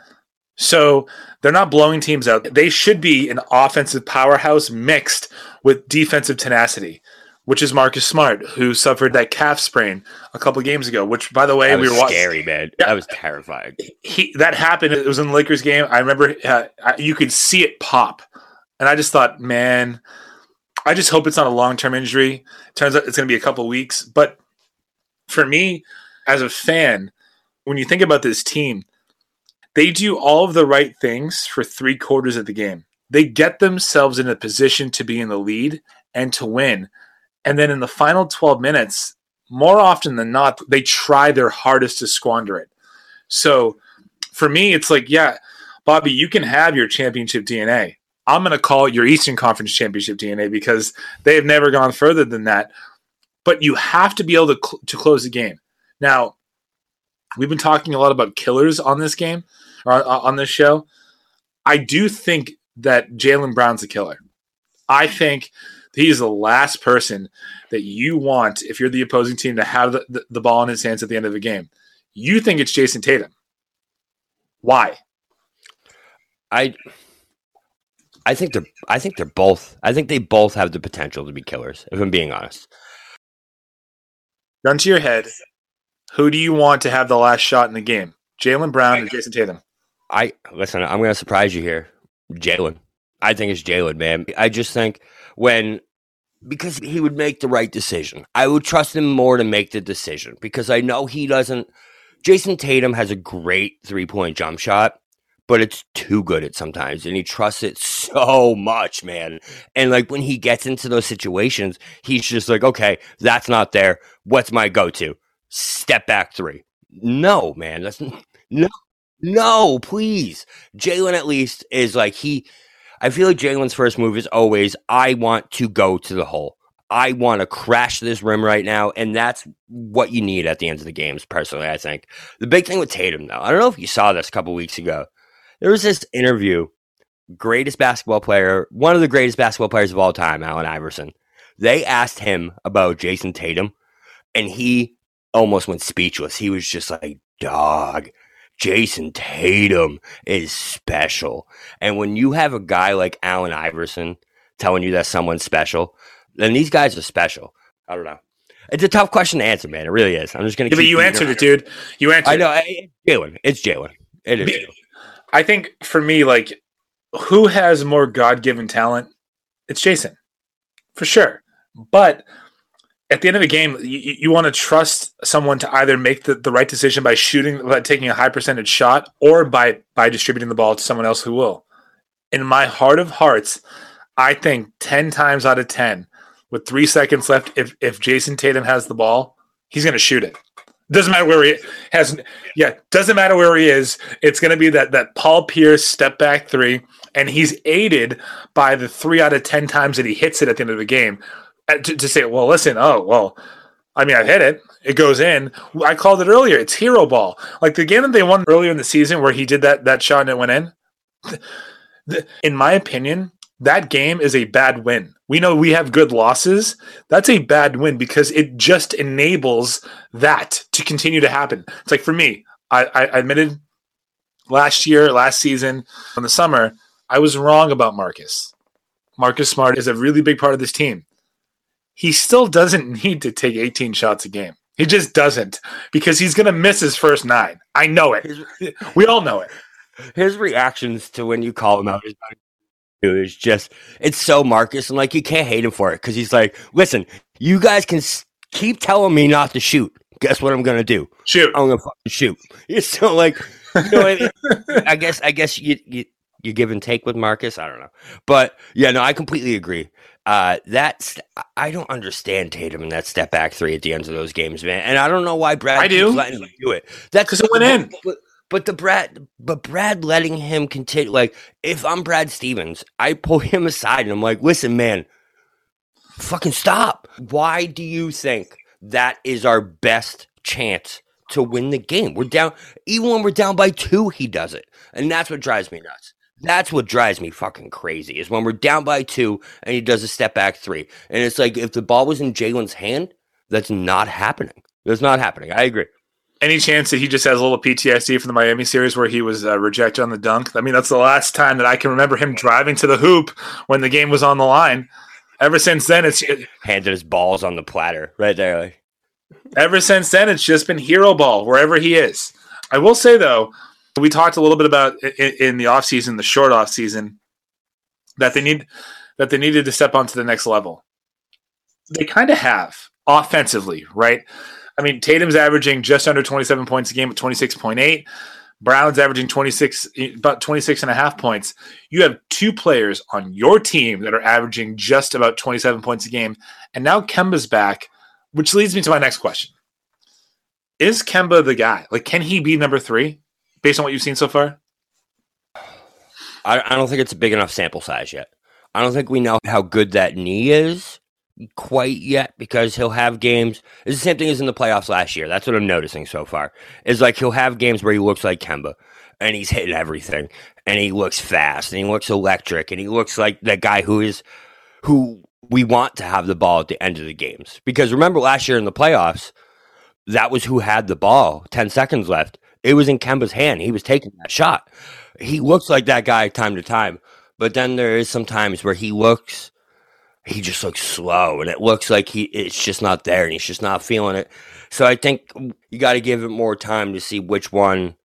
So they're not blowing teams out. They should be an offensive powerhouse mixed with defensive tenacity, which is Marcus Smart, who suffered that calf sprain a couple games ago. Which, by the way, we were watching. scary, man. Yeah. That was terrifying. he that happened. It was in the Lakers game. I remember uh, you could see it pop, and I just thought, man, I just hope it's not a long term injury. Turns out it's going to be a couple weeks. But for me, as a fan, when you think about this team, they do all of the right things for three quarters of the game. They get themselves in a position to be in the lead and to win. And then in the final 12 minutes, more often than not, they try their hardest to squander it. So for me, it's like, yeah, Bobby, you can have your championship DNA. I'm going to call it your Eastern Conference championship DNA because they have never gone further than that. But you have to be able to, cl- to close the game. Now, we've been talking a lot about killers on this game or on, on this show. I do think that Jaylen Brown's a killer. I think he is the last person that you want if you're the opposing team to have the, the, the ball in his hands at the end of the game. You think it's Jayson Tatum. Why? I I think they're I think they're both I think they both have the potential to be killers, if I'm being honest. Gun to your head. Who do you want to have the last shot in the game? Jaylen Brown or Jayson Tatum? I listen, I'm gonna surprise you here. Jaylen. I think it's Jaylen, man. I just think when because he would make the right decision. I would trust him more to make the decision because I know he doesn't Jayson Tatum has a great three point jump shot, but it's too good at sometimes, and he trusts it so much, man. And like when he gets into those situations, he's just like, okay, that's not there. What's my go to? Step back three. No, man, that's no, no, please. Jaylen at least is like he. I feel like Jaylen's first move is always, I want to go to the hole. I want to crash this rim right now, and that's what you need at the end of the games. Personally, I think the big thing with Tatum, though, I don't know if you saw this a couple weeks ago. There was this interview, greatest basketball player, one of the greatest basketball players of all time, Allen Iverson. They asked him about Jayson Tatum, and he almost went speechless. He was just like, "Dog, Jayson Tatum is special." And when you have a guy like Allen Iverson telling you that someone's special, then these guys are special. I don't know. It's a tough question to answer, man. It really is. I'm just gonna. Yeah, but you answered it, dude. You answered I know. Jaylen. It's Jaylen. It is. I think for me, like, who has more God given talent? It's Jayson, for sure. But at the end of the game, you, you want to trust someone to either make the, the right decision by shooting, by taking a high percentage shot, or by by distributing the ball to someone else who will. In my heart of hearts, I think ten times out of ten, with three seconds left, if if Jayson Tatum has the ball, he's going to shoot it. Doesn't matter where he has. Yeah, doesn't matter where he is. It's going to be that that Paul Pierce step back three, and he's aided by the three out of ten times that he hits it at the end of the game. Uh, To, to say, well, listen, oh well, I mean, I've hit it. It goes in. I called it earlier. It's hero ball. Like the game that they won earlier in the season, where he did that that shot and it went in. In my opinion, that game is a bad win. We know we have good losses. That's a bad win because it just enables that to continue to happen. It's like for me, I, I admitted last year, last season, in the summer, I was wrong about Marcus. Marcus Smart is a really big part of this team. He still doesn't need to take 18 shots a game. He just doesn't because he's going to miss his first nine. I know it. We all know it. His reactions to when you call him out is just it's so Marcus, and like you can't hate him for it because he's like, listen, you guys can s- keep telling me not to shoot. Guess what I'm gonna do? Shoot. I'm gonna fucking shoot. It's so like, you know, I. I guess I guess you, you you give and take with Marcus. I don't know, but yeah, no, I completely agree. Uh, that's I don't understand Tatum and that step back three at the end of those games, man, and I don't know why Brad I do. letting him do it. That's 'Cause it went in. But, but the Brad, but Brad letting him continue. Like, if I'm Brad Stevens, I pull him aside and I'm like, listen, man, fucking stop. Why do you think that is our best chance to win the game? We're down, even when we're down by two, he does it. And that's what drives me nuts. That's what drives me fucking crazy is when we're down by two and he does a step back three. And it's like, if the ball was in Jaylen's hand, that's not happening. That's not happening. I agree. Any chance that he just has a little PTSD from the Miami series where he was uh, rejected on the dunk? I mean, that's the last time that I can remember him driving to the hoop when the game was on the line. Ever since then, it's Handed his balls on the platter right there. Like, ever since then it's just been hero ball wherever he is. I will say though, we talked a little bit about in, the offseason, the short offseason, that they need that they needed to step onto the next level. They kind of have offensively, right? I mean, Tatum's averaging just under 27 points a game at 26.8. Brown's averaging 26 about 26 and a half points. You have two players on your team that are averaging just about 27 points a game. And now Kemba's back, which leads me to my next question. Is Kemba the guy? Like can he be number 3 based on what you've seen so far? I, I don't think it's a big enough sample size yet. I don't think we know how good that knee is quite yet because he'll have games. It's the same thing as in the playoffs last year. That's what I'm noticing so far. Is like he'll have games where he looks like Kemba and he's hitting everything and he looks fast and he looks electric and he looks like that guy who is who we want to have the ball at the end of the games. Because remember last year in the playoffs, that was who had the ball 10 seconds left. It was in Kemba's hand. He was taking that shot. He looks like that guy time to time. But then there is some times where he looks he just looks slow and it looks like he it's just not there and he's just not feeling it. So I think you got to give it more time to see which one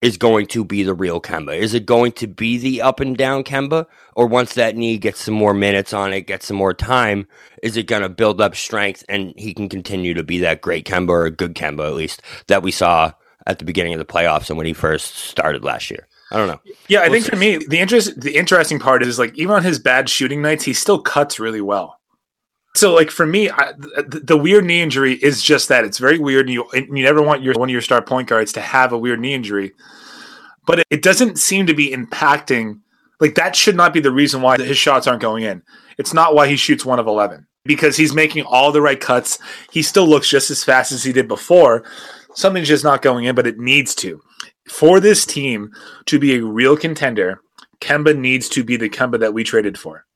is going to be the real Kemba. Is it going to be the up and down Kemba or once that knee gets some more minutes on it, gets some more time, is it going to build up strength and he can continue to be that great Kemba or a good Kemba at least that we saw at the beginning of the playoffs and when he first started last year? I don't know. Yeah, I We'll think see. for me, the interest the interesting part is like even on his bad shooting nights, he still cuts really well. So like for me, I, the, the weird knee injury is just that. It's very weird, and you and you never want your one of your star point guards to have a weird knee injury. But it, it doesn't seem to be impacting. Like that should not be the reason why his shots aren't going in. It's not why he shoots one of eleven because he's making all the right cuts. He still looks just as fast as he did before. Something's just not going in, but it needs to. For this team to be a real contender, Kemba needs to be the Kemba that we traded for,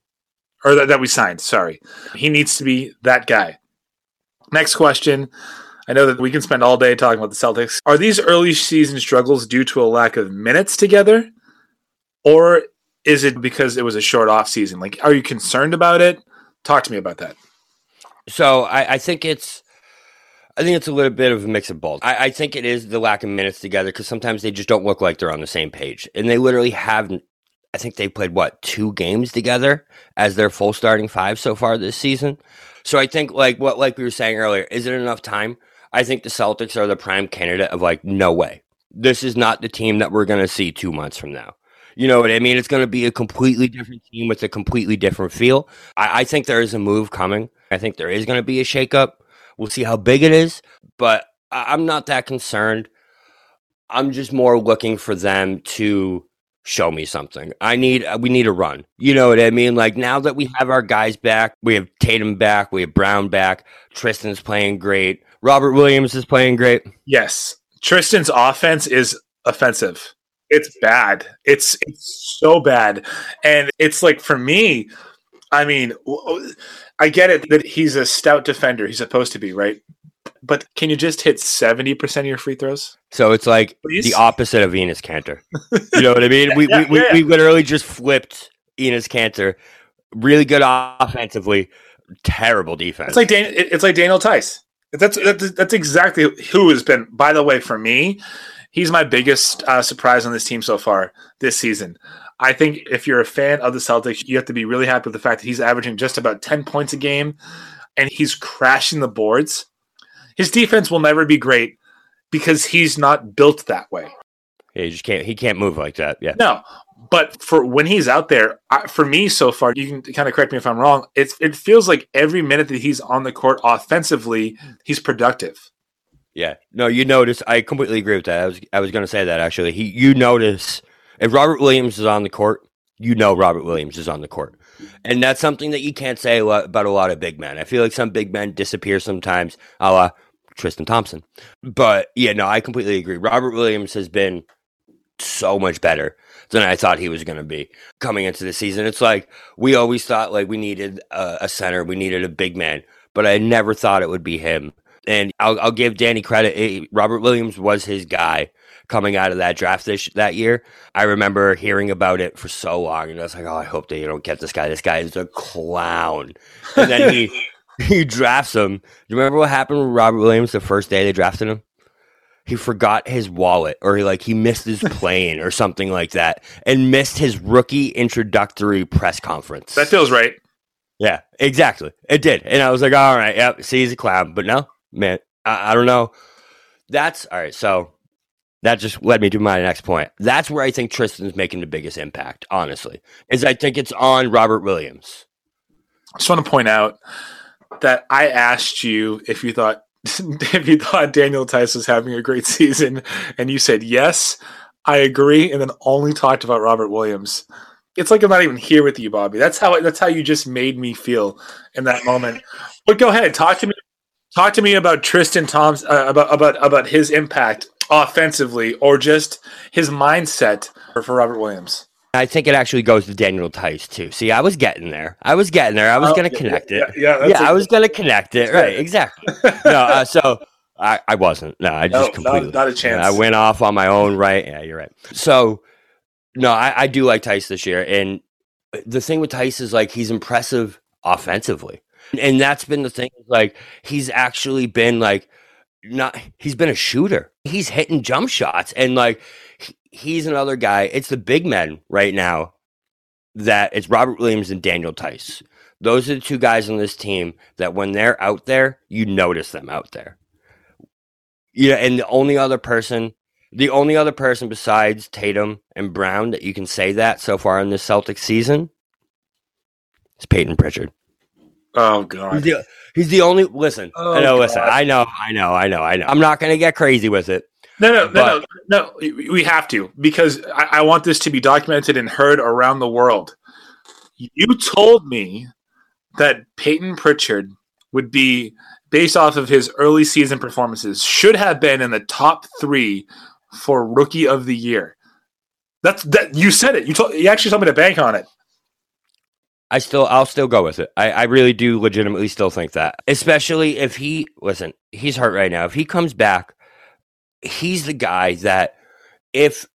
or that, that we signed. Sorry, he needs to be that guy. Next question. I know that we can spend all day talking about the Celtics. Are these early season struggles due to a lack of minutes together, or is it because it was a short off season? Like, are you concerned about it? Talk to me about that. So I, I think it's, I think it's a little bit of a mix of both. I, I think it is the lack of minutes together because sometimes they just don't look like they're on the same page, and they literally have. I think they played what two games together as their full starting five so far this season. So I think like what like we were saying earlier, is it enough time? I think the Celtics are the prime candidate of like no way. This is not the team that we're going to see 2 months from now. You know what I mean? It's going to be a completely different team with a completely different feel. I, I think there is a move coming. I think there is going to be a shakeup. We'll see how big it is, but I, I'm not that concerned. I'm just more looking for them to show me something. I need uh, we need a run. You know what I mean? Like now that we have our guys back, we have Tatum back, we have Brown back, Tristan's playing great, Robert Williams is playing great. Yes, Tristan's offense is offensive. It's bad. It's it's so bad, and it's like for me. I mean, I get it that he's a stout defender. He's supposed to be right, but can you just hit seventy percent of your free throws? So it's like Please? the opposite of Enes Kanter. You know what I mean? We, Yeah, we, we, yeah. we literally just flipped Enes Kanter. Really good offensively, terrible defense. It's like Dan, it's like Daniel Theis. That's that's that's exactly who has been. By the way, for me, he's my biggest uh, surprise on this team so far this season. I think if you're a fan of the Celtics, you have to be really happy with the fact that he's averaging just about ten points a game, and he's crashing the boards. His defense will never be great because he's not built that way. He just can't. He can't move like that. Yeah. No, but for when he's out there, I, for me so far, you can kind of correct me if I'm wrong. It's it feels like every minute that he's on the court offensively, he's productive. Yeah. No, you notice. I completely agree with that. I was I was going to say that actually. He you notice if Robert Williams is on the court, you know Robert Williams is on the court, and that's something that you can't say about a lot of big men. I feel like some big men disappear sometimes, a la Tristan Thompson. But yeah, no, I completely agree. Robert Williams has been so much better than I thought he was going to be coming into the season. It's like we always thought like we needed a, a, center, we needed a big man, but I never thought it would be him. And I'll, I'll give Danny credit. Robert Williams was his guy coming out of that draft this, that year. I remember hearing about it for so long, and I was like, "Oh, I hope they don't get this guy. This guy is a clown." And then he he drafts him. Do you remember what happened with Robert Williams the first day they drafted him? he forgot his wallet or he, like he missed his plane or something like that and missed his rookie introductory press conference. That feels right. Yeah, exactly. It did. And I was like, all right, yep, see, he's a clown. But no, man, I, I don't know. That's all right. So that just led me to my next point. That's where I think Tristan's making the biggest impact, honestly, is I think it's on Robert Williams. I just want to point out that I asked you if you thought if you thought Daniel Theis was having a great season and you said yes, I agree, and then only talked about Robert Williams. It's like I'm not even here with you, Bobby. That's how that's how you just made me feel in that moment. But go ahead, talk to me. Talk to me about Tristan Thompson uh, about about about his impact offensively, or just his mindset for, for Robert Williams. I think it actually goes to Daniel Theis too. See, I was getting there. I was getting there. I was oh, going to connect yeah, it. Yeah, yeah, yeah I was going to connect it. Right, exactly. no, uh, so I, I wasn't. No, I just no, completely not, not, a chance. I went off on my own. Right? Yeah, you're right. So no, I, I do like Theis this year, and the thing with Theis is like he's impressive offensively, and that's been the thing. Like he's actually been like not. He's been a shooter. He's hitting jump shots, and like he's another guy. It's the big men right now that it's Robert Williams and Daniel Theis. Those are the two guys on this team that when they're out there, you notice them out there. Yeah, and the only other person, the only other person besides Tatum and Brown that you can say that so far in this Celtics season is Payton Pritchard. Oh God, he's the, he's the only. Listen, oh, I know. God. Listen, I know, I know, I know, I know. I'm not going to get crazy with it. No, no, but, no, no, no. We have to because I, I want this to be documented and heard around the world. You told me that Payton Pritchard would be based off of his early season performances should have been in the top three for rookie of the year. That's that you said it. You told you actually told me to bank on it. I still I'll still go with it. I, I really do legitimately still think that. Especially if he listen, he's hurt right now. If he comes back he's the guy that if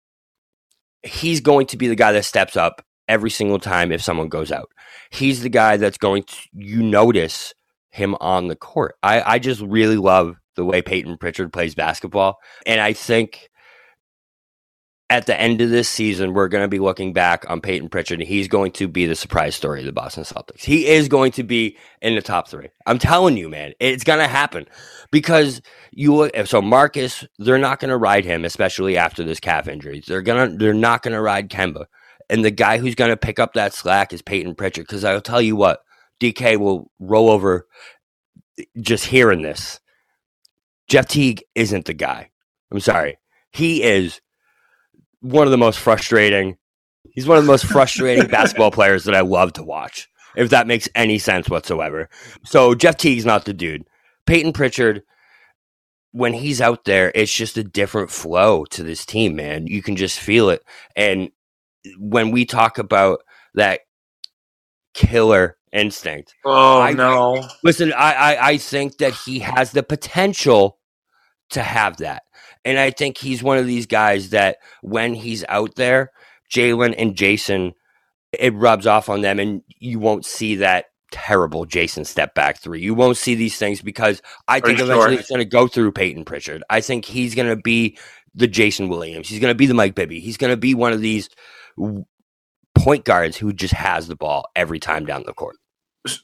he's going to be the guy that steps up every single time if someone goes out. He's the guy that's going to you notice him on the court. I, I just really love the way Payton Pritchard plays basketball. And I think at the end of this season, we're going to be looking back on Payton Pritchard, and he's going to be the surprise story of the Boston Celtics. He is going to be in the top three. I'm telling you, man, it's going to happen because you. So Marcus, they're not going to ride him, especially after this calf injury. They're gonna, they're not going to ride Kemba, and the guy who's going to pick up that slack is Payton Pritchard. Because I'll tell you what, DK will roll over just hearing this. Jeff Teague isn't the guy. I'm sorry. He is one of the most frustrating. He's one of the most frustrating basketball players that I love to watch, if that makes any sense whatsoever. So Jeff Teague's not the dude. Payton Pritchard, when he's out there, it's just a different flow to this team, man. You can just feel it. And when we talk about that killer instinct, oh I, no! Listen, I, I I think that he has the potential to have that. And I think he's one of these guys that when he's out there, Jaylen and Jayson, it rubs off on them, and you won't see that terrible Jayson step back three. You won't see these things because I think eventually it's going to go through Payton Pritchard. I think he's going to be the Jason Williams. He's going to be the Mike Bibby. He's going to be one of these point guards who just has the ball every time down the court.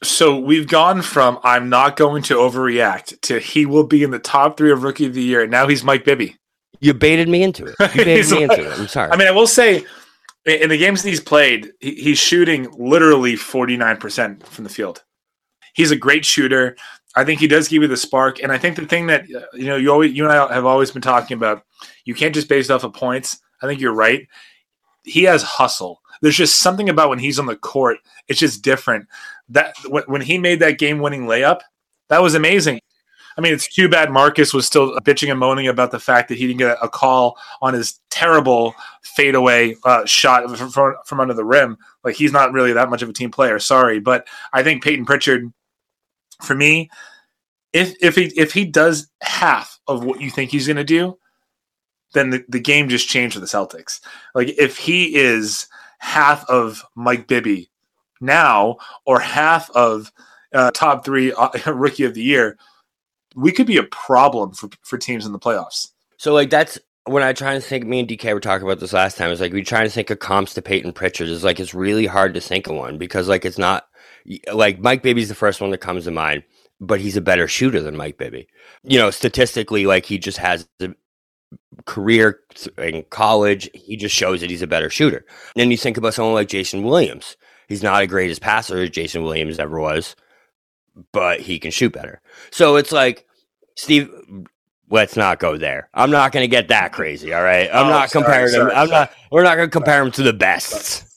So we've gone from I'm not going to overreact to he will be in the top three of rookie of the year. And now he's Mike Bibby. You baited me into it. You baited me into it. I'm sorry. I mean, I will say, in the games that he's played, he's shooting literally 49% from the field. He's a great shooter. I think he does give you the spark. And I think the thing that, uh, you know, you always, you and I have always been talking about, you can't just base it off of points. I think you're right. He has hustle. There's just something about when he's on the court. It's just different. That when, he made that game winning layup, that was amazing. I mean, it's too bad Marcus was still bitching and moaning about the fact that he didn't get a call on his terrible fadeaway uh, shot from, from, from under the rim. Like he's not really that much of a team player. Sorry, but I think Payton Pritchard, for me, if if he if he does half of what you think he's going to do, then the, the game just changed for the Celtics. Like if he is half of Mike Bibby now, or half of uh, top three uh, rookie of the year we could be a problem for, for teams in the playoffs. So like that's when I try to think. Me and DK were talking about this last time. It's like we try to think of comps to Payton Pritchard. It's like it's really hard to think of one because like it's not like Mike Bibby's the first one that comes to mind, but he's a better shooter than Mike Bibby. You know, statistically, like he just has the career in college. He just shows that he's a better shooter. And then you think about someone like Jason Williams. He's not a greatest passer as Jason Williams ever was, but he can shoot better. So it's like, Steve, let's not go there. I'm not going to get that crazy. All right. I'm Oh, not sorry, comparing sorry, them. I'm sorry. not, we're not going to compare them to the best.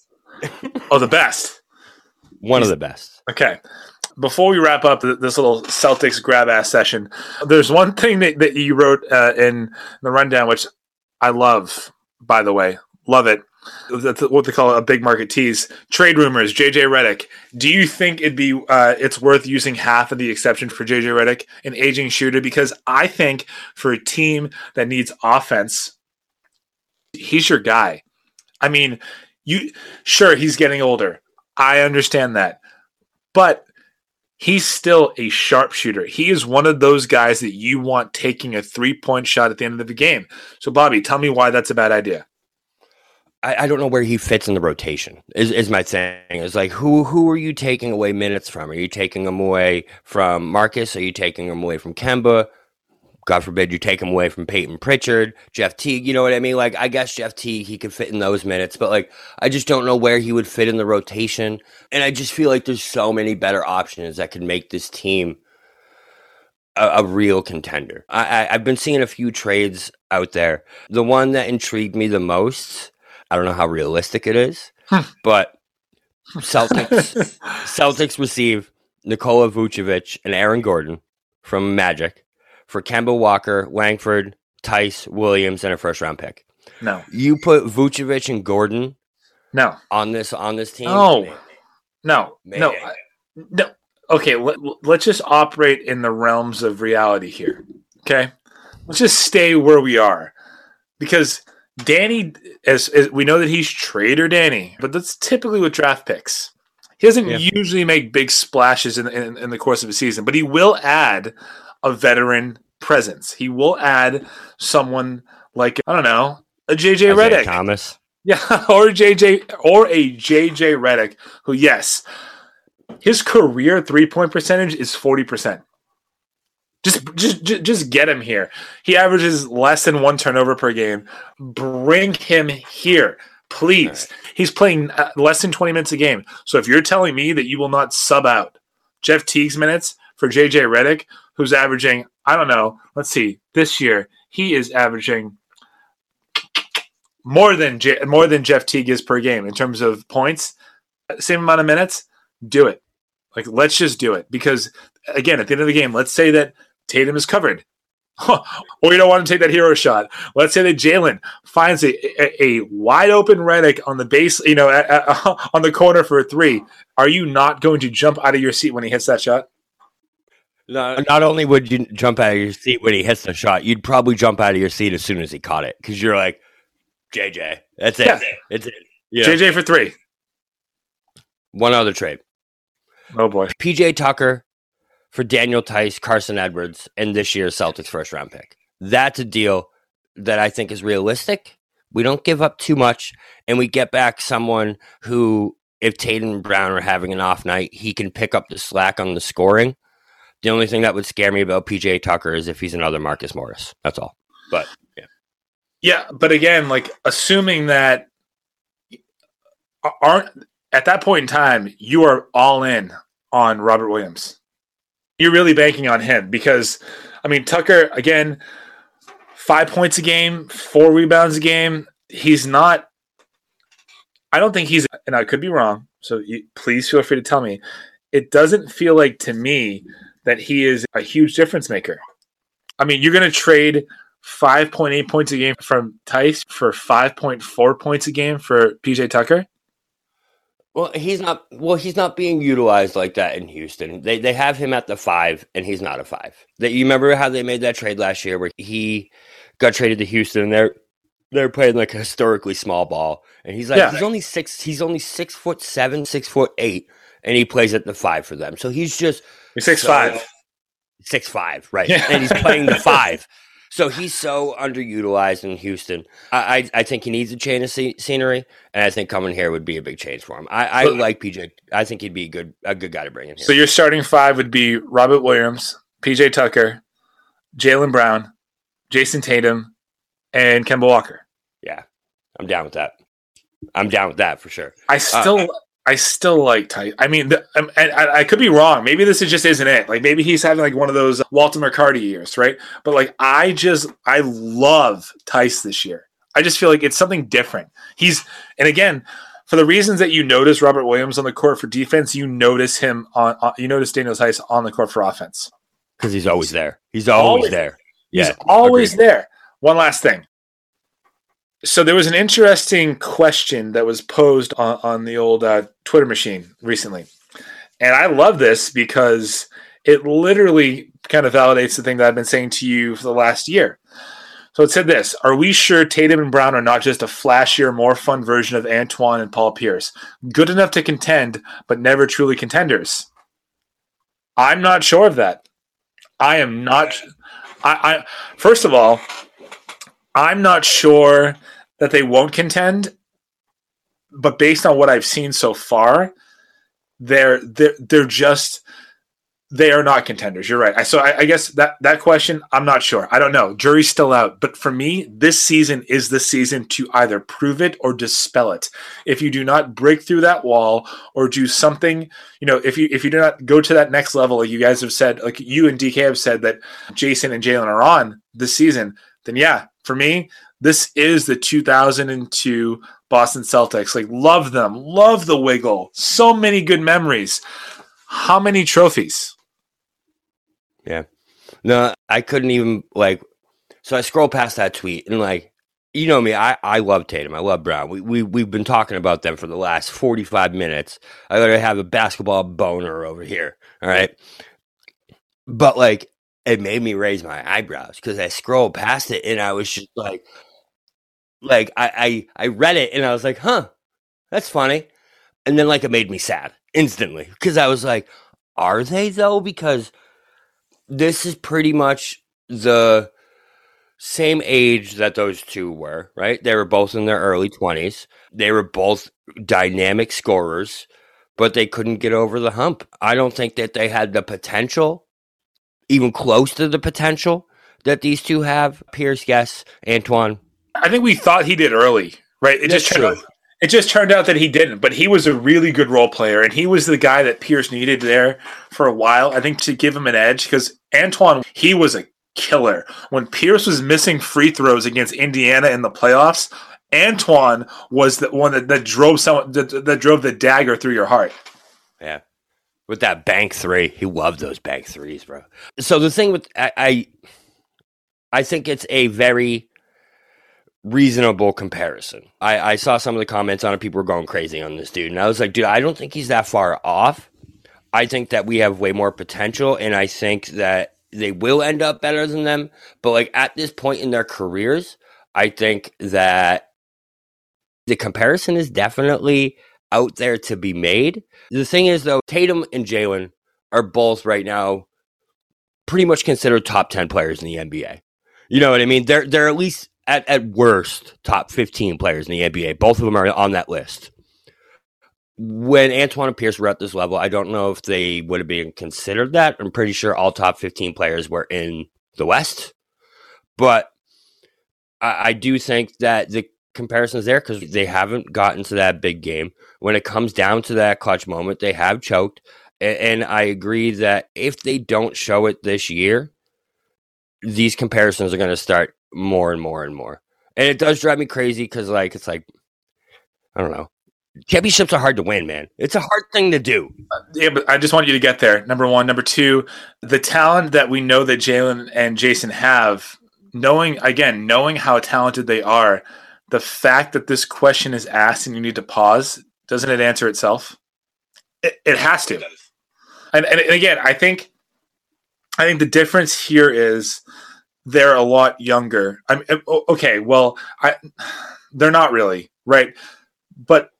Oh, the best. One of the best. Okay. Before we wrap up this little Celtics grab ass session, there's one thing that, that you wrote uh, in the rundown, which I love, by the way. Love it. That's what they call a big market tease. Trade rumors, JJ Redick. Do you think it'd be uh, it's worth using half of the exception for JJ Redick, an aging shooter? Because I think for a team that needs offense, he's your guy. I mean, you sure he's getting older. I understand that. But he's still a sharpshooter. He is one of those guys that you want taking a three-point shot at the end of the game. So Bobby, tell me why that's a bad idea. I, I don't know where he fits in the rotation. Is is my thing? It's like who who are you taking away minutes from? Are you taking them away from Marcus? Are you taking them away from Kemba? God forbid you take him away from Payton Pritchard, Jeff Teague. You know what I mean? Like I guess Jeff Teague he could fit in those minutes, but like I just don't know where he would fit in the rotation. And I just feel like there's so many better options that could make this team a, a real contender. I, I I've been seeing a few trades out there. The one that intrigued me the most. I don't know how realistic it is, but Celtics Celtics receive Nikola Vucevic and Aaron Gordon from Magic for Kemba Walker, Langford, Theis, Williams, and a first round pick. No. You put Vucevic and Gordon No. on this on this team. No. No. Man. No. I- No. Okay, let, let's just operate in the realms of reality here. Okay? Let's just stay where we are. Because Danny, as, as we know that he's trader Danny, but that's typically with draft picks. He doesn't Yeah. usually make big splashes in, in, in the course of a season, but he will add a veteran presence. He will add someone like, I don't know, a JJ Redick. Thomas. Yeah, or JJ or a JJ Redick, who yes, his career three point percentage is forty percent. Just, just, just get him here. He averages less than one turnover per game. Bring him here, please. He's playing uh, less than twenty minutes a game. So if you're telling me that you will not sub out Jeff Teague's minutes for JJ Redick, who's averaging, I don't know, let's see, this year he is averaging more than J- more than Jeff Teague is per game in terms of points, same amount of minutes, do it. Like let's just do it because again, at the end of the game, let's say that Tatum is covered. or you don't want to take that hero shot. Let's say that Jaylen finds a, a, a wide open Redick on the base, you know, a- a- on the corner for a three. Are you not going to jump out of your seat when he hits that shot? Not, not only would you jump out of your seat when he hits the shot, you'd probably jump out of your seat as soon as he caught it because you're like, JJ, that's it. Yeah. It's it. Yeah. JJ for three. One other trade. Oh boy. PJ Tucker for Daniel Theis, Carson Edwards, and this year's Celtics first round pick. That's a deal that I think is realistic. We don't give up too much, and we get back someone who, if Tatum Brown are having an off night, he can pick up the slack on the scoring. The only thing that would scare me about PJ Tucker is if he's another Marcus Morris. That's all. But yeah. Yeah, but again, like assuming that aren't at that point in time, you are all in on Robert Williams. You're really banking on him because, I mean, Tucker again, five points a game, four rebounds a game. He's not. I don't think he's, and I could be wrong. So you, please feel free to tell me. It doesn't feel like to me that he is a huge difference maker. I mean, you're going to trade 5.8 points a game from Theis for 5.4 points a game for PJ Tucker. Well, he's not. Well, he's not being utilized like that in Houston. They they have him at the five, and he's not a five. That you remember how they made that trade last year, where he got traded to Houston. And they're they're playing like a historically small ball, and he's like Yeah. he's only six. He's only six foot seven, six foot eight, and he plays at the five for them. So he's just He's six so- five. six five, right? Yeah. And he's playing the five. So he's so underutilized in Houston. I, I, I think he needs a change of sce- scenery, and I think coming here would be a big change for him. I, I But- like PJ. I think he'd be a good a good guy to bring in here. So your starting five would be Robert Williams, PJ Tucker, Jaylen Brown, Jayson Tatum, and Kemba Walker. yeah, I'm down with that. I'm down with that for sure. I uh, still, I still like Ty. I mean, the, um, and I, I could be wrong. Maybe this is just isn't it. Like maybe he's having like one of those Walter McCarty years, right? But like I just, I love Theis this year. I just feel like it's something different. He's, and again, for the reasons that you notice Robert Williams on the court for defense, you notice him on, on you notice Daniel Theis on the court for offense. Because he's always there. He's always, Always. there. He's Yeah, always agreed. there. One last thing. So there was an interesting question that was posed on, on the old uh, Twitter machine recently, and I love this because it literally kind of validates the thing that I've been saying to you for the last year. So it said this: Are we sure Tatum and Brown are not just a flashier, more fun version of Antoine and Paul Pierce, good enough to contend but never truly contenders? I'm not sure of that. I am not. I, I first of all, I'm not sure that they won't contend, but based on what I've seen so far, they're they're they're just they are not contenders. You're right. So I, I guess that that question, I'm not sure. I don't know. Jury's still out. But for me, this season is the season to either prove it or dispel it. If you do not break through that wall or do something, you know, if you if you do not go to that next level, like you guys have said, like you and DK have said that Jayson and Jaylen are on this season, then yeah, for me, this is the 2002 Boston Celtics. Like, love them, love the wiggle. So many good memories. How many trophies? Yeah. No, I couldn't even like. So I scroll past that tweet and like, you know me, I I love Tatum, I love Brown. We we we've been talking about them for the last forty five minutes. I literally have a basketball boner over here. All right, but like, it made me raise my eyebrows because I scrolled past it and I was just like, like I I I read it and I was like, huh, that's funny, and then like it made me sad instantly because I was like, are they though? Because this is pretty much the same age that those two were, right? They were both in their early 20s. They were both dynamic scorers, but they couldn't get over the hump. I don't think that they had the potential, even close to the potential that these two have. Pierce, yes. Antoine, I think we thought he did early, right? It That's just turned true. out, it just turned out that he didn't, but he was a really good role player, and he was the guy that Pierce needed there for a while. I think to give him an edge because Antoine, he was a killer when Pierce was missing free throws against Indiana in the playoffs. Antoine was the one that, that drove someone that, that drove the dagger through your heart. Yeah. With that bank three. He loved those bank threes, bro. So the thing with I I, I think it's a very reasonable comparison. I, I saw some of the comments on it, people were going crazy on this dude. And I was like, dude, I don't think he's that far off. I think that we have way more potential, and I think that they will end up better than them. But like at this point in their careers, I think that the comparison is definitely out there to be made. The thing is, though, Tatum and Jaylen are both right now pretty much considered top ten players in the NBA. You know what I mean? They're they're at least at, at worst top fifteen players in the NBA. Both of them are on that list. When Antoine and Pierce were at this level, I don't know if they would have been considered that. I'm pretty sure all top fifteen players were in the West, but I, I do think that the comparison is there because they haven't gotten to that big game. When it comes down to that clutch moment, they have choked. And, and I agree that if they don't show it this year, these comparisons are going to start more and more and more. And it does drive me crazy because, like, it's like, I don't know. Championships are hard to win, man. It's a hard thing to do. Uh, yeah, but I just want you to get there. Number one. Number two, the talent that we know that Jaylen and Jayson have, knowing, again, knowing how talented they are, the fact that this question is asked and you need to pause, doesn't it answer itself? It, it has to. And, and, and again, I think, I think the difference here is they're a lot younger. I'm okay. Well, I, they're not really right, but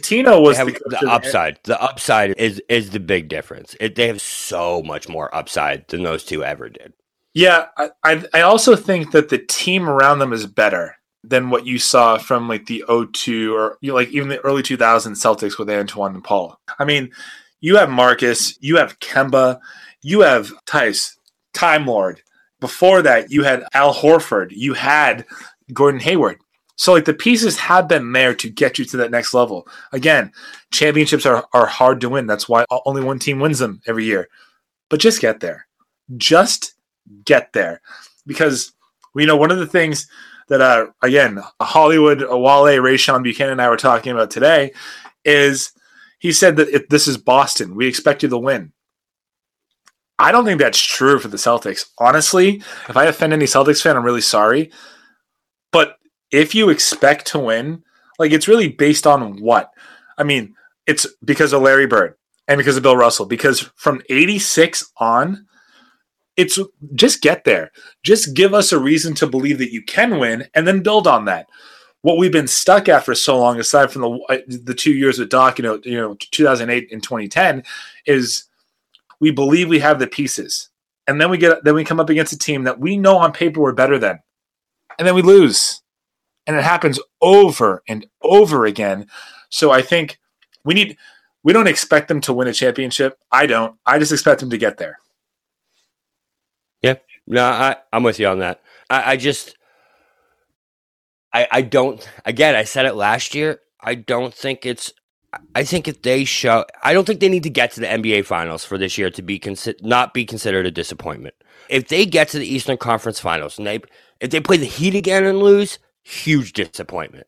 Tino was the, the upside. The upside is is the big difference. It, they have so much more upside than those two ever did. Yeah, I, I I also think that the team around them is better than what you saw from like the 02 or you know, like even the early 2000 Celtics with Antoine and Paul. I mean, you have Marcus, you have Kemba, you have Theis, Time Lord. Before that, you had Al Horford, you had Gordon Hayward. So like the pieces have been there to get you to that next level. Again, championships are, are hard to win. That's why only one team wins them every year. But just get there. Just get there. Because we know one of the things that uh again, Hollywood Wale, Rayshon Buchanan and I were talking about today is he said that if this is Boston, we expect you to win. I don't think that's true for the Celtics. Honestly, if I offend any Celtics fan, I'm really sorry. But if you expect to win, like it's really based on what? I mean, it's because of Larry Bird and because of Bill Russell. Because from 86 on, it's just get there. Just give us a reason to believe that you can win and then build on that. What we've been stuck at for so long, aside from the uh, the two years with Doc, you know, you know, 2008 and 2010, is we believe we have the pieces, and then we get then we come up against a team that we know on paper we're better than, and then we lose, and it happens over and over again. So I think we need we don't expect them to win a championship. I don't. I just expect them to get there. No, I, I'm with you on that. I, I just, I, I don't. Again, I said it last year. I don't think it's. I think if they show, I don't think they need to get to the NBA Finals for this year to be consi- not be considered a disappointment. If they get to the Eastern Conference Finals and they, if they play the Heat again and lose, huge disappointment.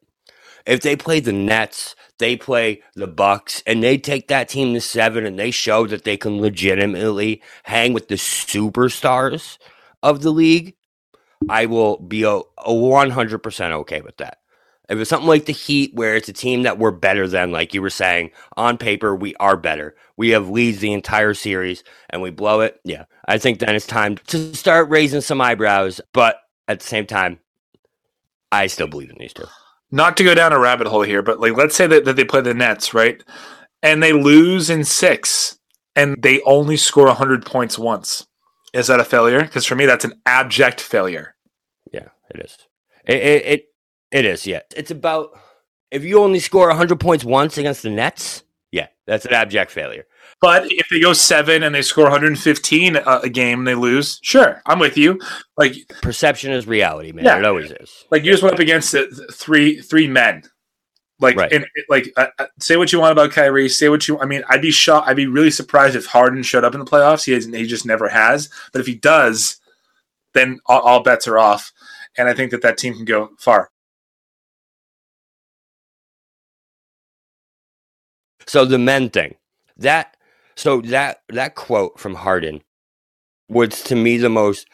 If they play the Nets, they play the Bucks, and they take that team to seven, and they show that they can legitimately hang with the superstars of the league. I will be a, a 100% okay with that. If it's something like the Heat, where it's a team that we're better than, like you were saying, on paper, we are better. We have leads the entire series and we blow it. Yeah, I think then it's time to start raising some eyebrows. But at the same time, I still believe in these two. Not to go down a rabbit hole here, but like let's say that, that they play the Nets, right? And they lose in six and they only score 100 points once. Is that a failure? Because for me, that's an abject failure. Yeah, it is. It, it, it it is, yeah. It's about if you only score 100 points once against the Nets, yeah, that's an abject failure. But if they go seven and they score 115 a, a game, they lose. Sure, I'm with you. Like Perception is reality, man. Yeah. It always is. like you just went up against uh, three three men. Like Right. and like uh, uh, say what you want about Kyrie, say what you. I mean, I'd be shocked. I'd be really surprised if Harden showed up in the playoffs. He has, he just never has. But if he does, then all, all bets are off. And I think that that team can go far. So the men thing, that so that that quote from Harden was to me the most.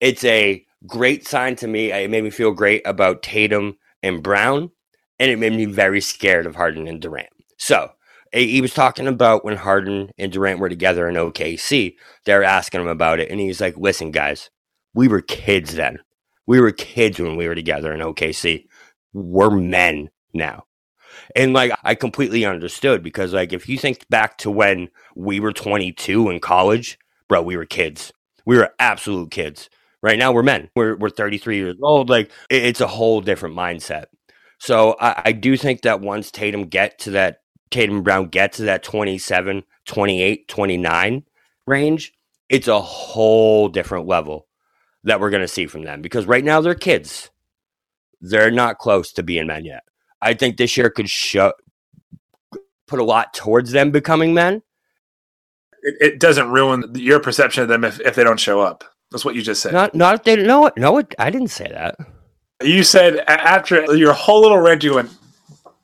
It's a great sign to me. It made me feel great about Tatum and Brown, and it made me very scared of Harden and Durant. So he was talking about when Harden and Durant were together in OKC. They were asking him about it, and he's like, "Listen, guys, we were kids then. We were kids when we were together in OKC. We're men now." And like I completely understood because like if you think back to when we were 22 in college, bro, we were kids. We were absolute kids. Right now we're men. We're we're 33 years old. Like it- it's a whole different mindset. So I, I do think that once Tatum get to that Tatum Brown get to that 27, 28, 29 range, it's a whole different level that we're going to see from them because right now they're kids. They're not close to being men yet. I think this year could show put a lot towards them becoming men. It, it doesn't ruin your perception of them if, if they don't show up. That's what you just said. Not not if they no it no it, I didn't say that. You said after your whole little rant, you went,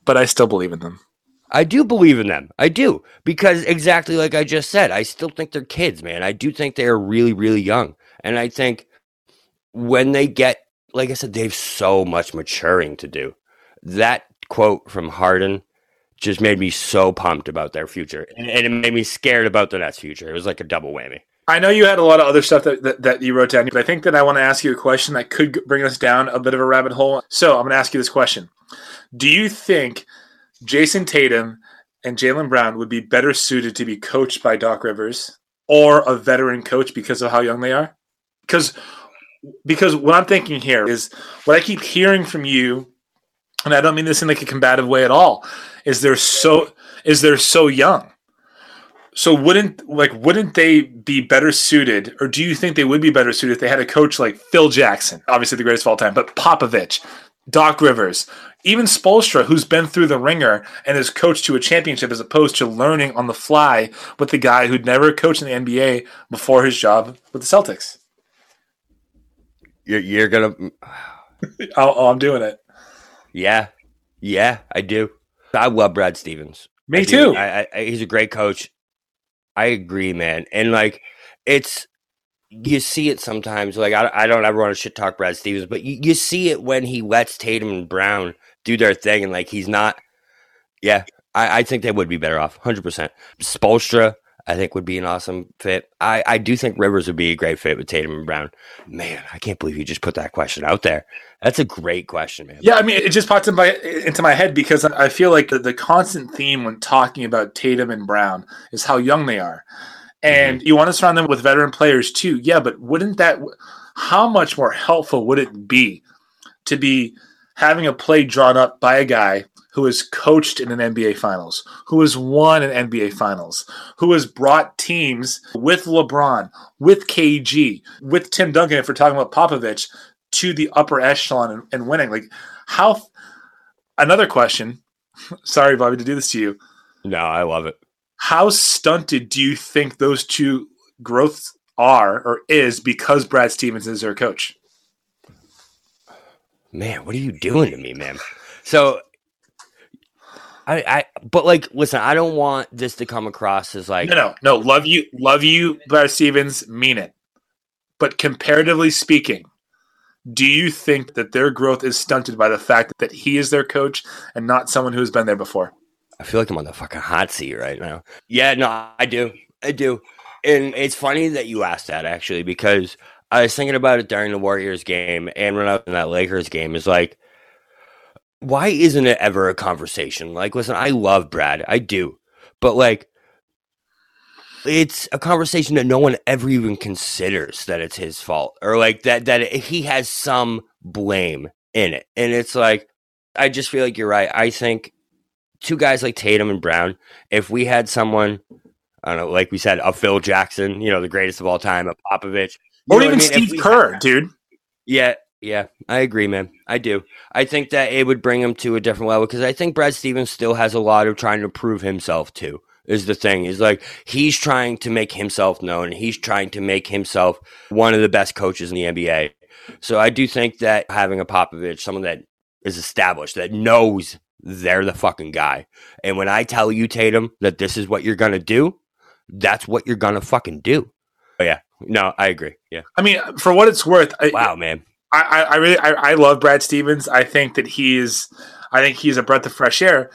but I still believe in them. I do believe in them. I do. Because exactly like I just said, I still think they're kids, man. I do think they are really, really young. And I think when they get, like I said, they have so much maturing to do. That quote from Harden just made me so pumped about their future. And, and it made me scared about the Nets' future. It was like a double whammy. I know you had a lot of other stuff that, that, that you wrote down, but I think that I want to ask you a question that could bring us down a bit of a rabbit hole. So I'm going to ask you this question Do you think Jayson Tatum and Jaylen Brown would be better suited to be coached by Doc Rivers or a veteran coach because of how young they are? Because because what I'm thinking here is what I keep hearing from you, and I don't mean this in like a combative way at all, is they're so is they're so young. So wouldn't like wouldn't they be better suited, or do you think they would be better suited if they had a coach like Phil Jackson, obviously the greatest of all time, but Popovich, Doc Rivers, even Spoelstra, who's been through the ringer and has coached to a championship, as opposed to learning on the fly with the guy who'd never coached in the NBA before his job with the Celtics? You're, you're going to, Oh, oh, I'm doing it. yeah. Yeah, I do. I love Brad Stevens. Me I too. I, I, he's a great coach. I agree, man. And like, it's you see it sometimes. Like, I, I don't ever want to shit talk Brad Stevens, but you, you see it when he lets Tatum and Brown do their thing, and like he's not. Yeah, I, I think they would be better off, hundred percent. Spoelstra, I think would be an awesome fit. I, I do think Rivers would be a great fit with Tatum and Brown. Man, I can't believe you just put that question out there. That's a great question, man. Yeah, I mean, it just popped in my, into my head because I feel like the, the constant theme when talking about Tatum and Brown is how young they are. Mm-hmm. And you want to surround them with veteran players too. Yeah, but wouldn't that, how much more helpful would it be to be having a play drawn up by a guy who has coached in an NBA Finals, who has won an NBA Finals, who has brought teams with LeBron, with KG, with Tim Duncan, if we're talking about Popovich, to the upper echelon and, and winning. Like, how? Another question. Sorry, Bobby, to do this to you. No, I love it. How stunted do you think those two growths are or is because Brad Stevens is their coach? Man, what are you doing to me, man? So I, I, but like, listen, I don't want this to come across as like, No, no, no. Love you, love you, Brad Stevens. Mean it. But comparatively speaking, do you think that their growth is stunted by the fact that he is their coach and not someone who's been there before? I feel like I'm on the fucking hot seat right now. Yeah, no, I do, I do, and it's funny that you asked that actually because I was thinking about it during the Warriors game and when I was in that Lakers game. Is like, why isn't it ever a conversation? Like, listen, I love Brad, I do, but like, it's a conversation that no one ever even considers that it's his fault or like that that he has some blame in it. And it's like I just feel like you're right. I think two guys like Tatum and Brown, if we had someone I don't know, like we said, a Phil Jackson, you know, the greatest of all time, a Popovich, Or even I mean? Steve Kerr, had- dude. yeah, yeah, I agree, man. I do. I think that it would bring him to a different level because I think Brad Stevens still has a lot of trying to prove himself too. Is the thing is like he's trying to make himself known. He's trying to make himself one of the best coaches in the NBA. So I do think that having a Popovich, someone that is established, that knows they're the fucking guy, and when I tell you Tatum that this is what you're gonna do, that's what you're gonna fucking do. But yeah, no, I agree. Yeah, I mean, for what it's worth, I, wow, man. I, I, really I, I love Brad Stevens. I think that he is I think he's a breath of fresh air,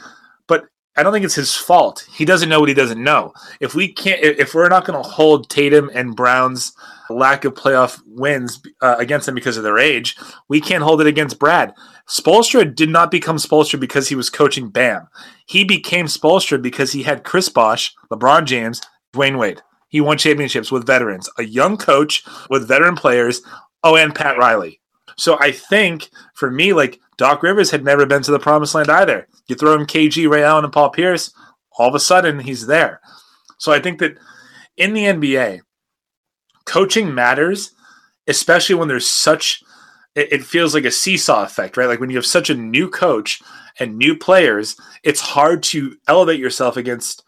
but I don't think it's his fault. He doesn't know what he doesn't know. If we can't, if we're not going to hold Tatum and Brown's lack of playoff wins uh, against them because of their age, we can't hold it against Brad. Spoelstra did not become Spoelstra because he was coaching Bam. He became Spoelstra because he had Chris Bosh, LeBron James, Dwyane Wade. He won championships with veterans, a young coach with veteran players. Oh, and Pat Riley. So I think for me, like Doc Rivers had never been to the promised land either. You throw him KG, Ray Allen, and Paul Pierce, all of a sudden he's there. So I think that in the NBA, coaching matters, especially when there's such it, feels like a seesaw effect, right? Like when you have such a new coach and new players, it's hard to elevate yourself against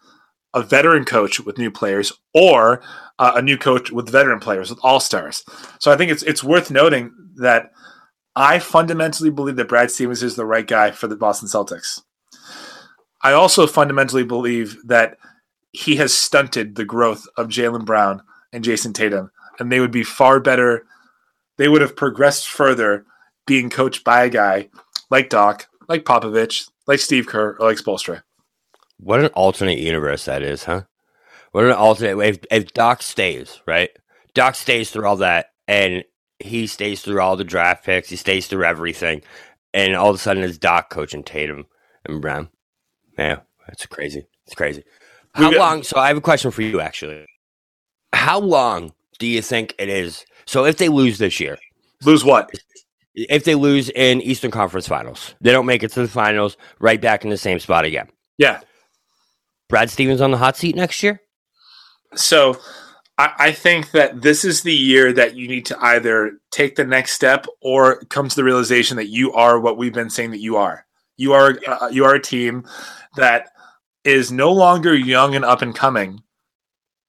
a veteran coach with new players or uh, a new coach with veteran players with all stars. So I think it's it's worth noting that I fundamentally believe that Brad Stevens is the right guy for the Boston Celtics. I also fundamentally believe that he has stunted the growth of Jaylen Brown and Jayson Tatum, and they would be far better. They would have progressed further being coached by a guy like Doc, like Popovich, like Steve Kerr, or like Spoelstra. What an alternate universe that is, huh? What an alternate. If, if Doc stays, right? Doc stays through all that, and he stays through all the draft picks. He stays through everything, and all of a sudden, it's Doc coaching Tatum and Brown. Yeah, that's crazy. It's crazy. How got- long? So I have a question for you, actually. How long do you think it is? So if they lose this year, Lose what? if they lose in Eastern Conference Finals, they don't make it to the finals, right back in the same spot again. Yeah. Brad Stevens on the hot seat next year. So I, I think that this is the year that you need to either take the next step or come to the realization that you are what we've been saying that you are. You are uh, you are a team that is no longer young and up and coming.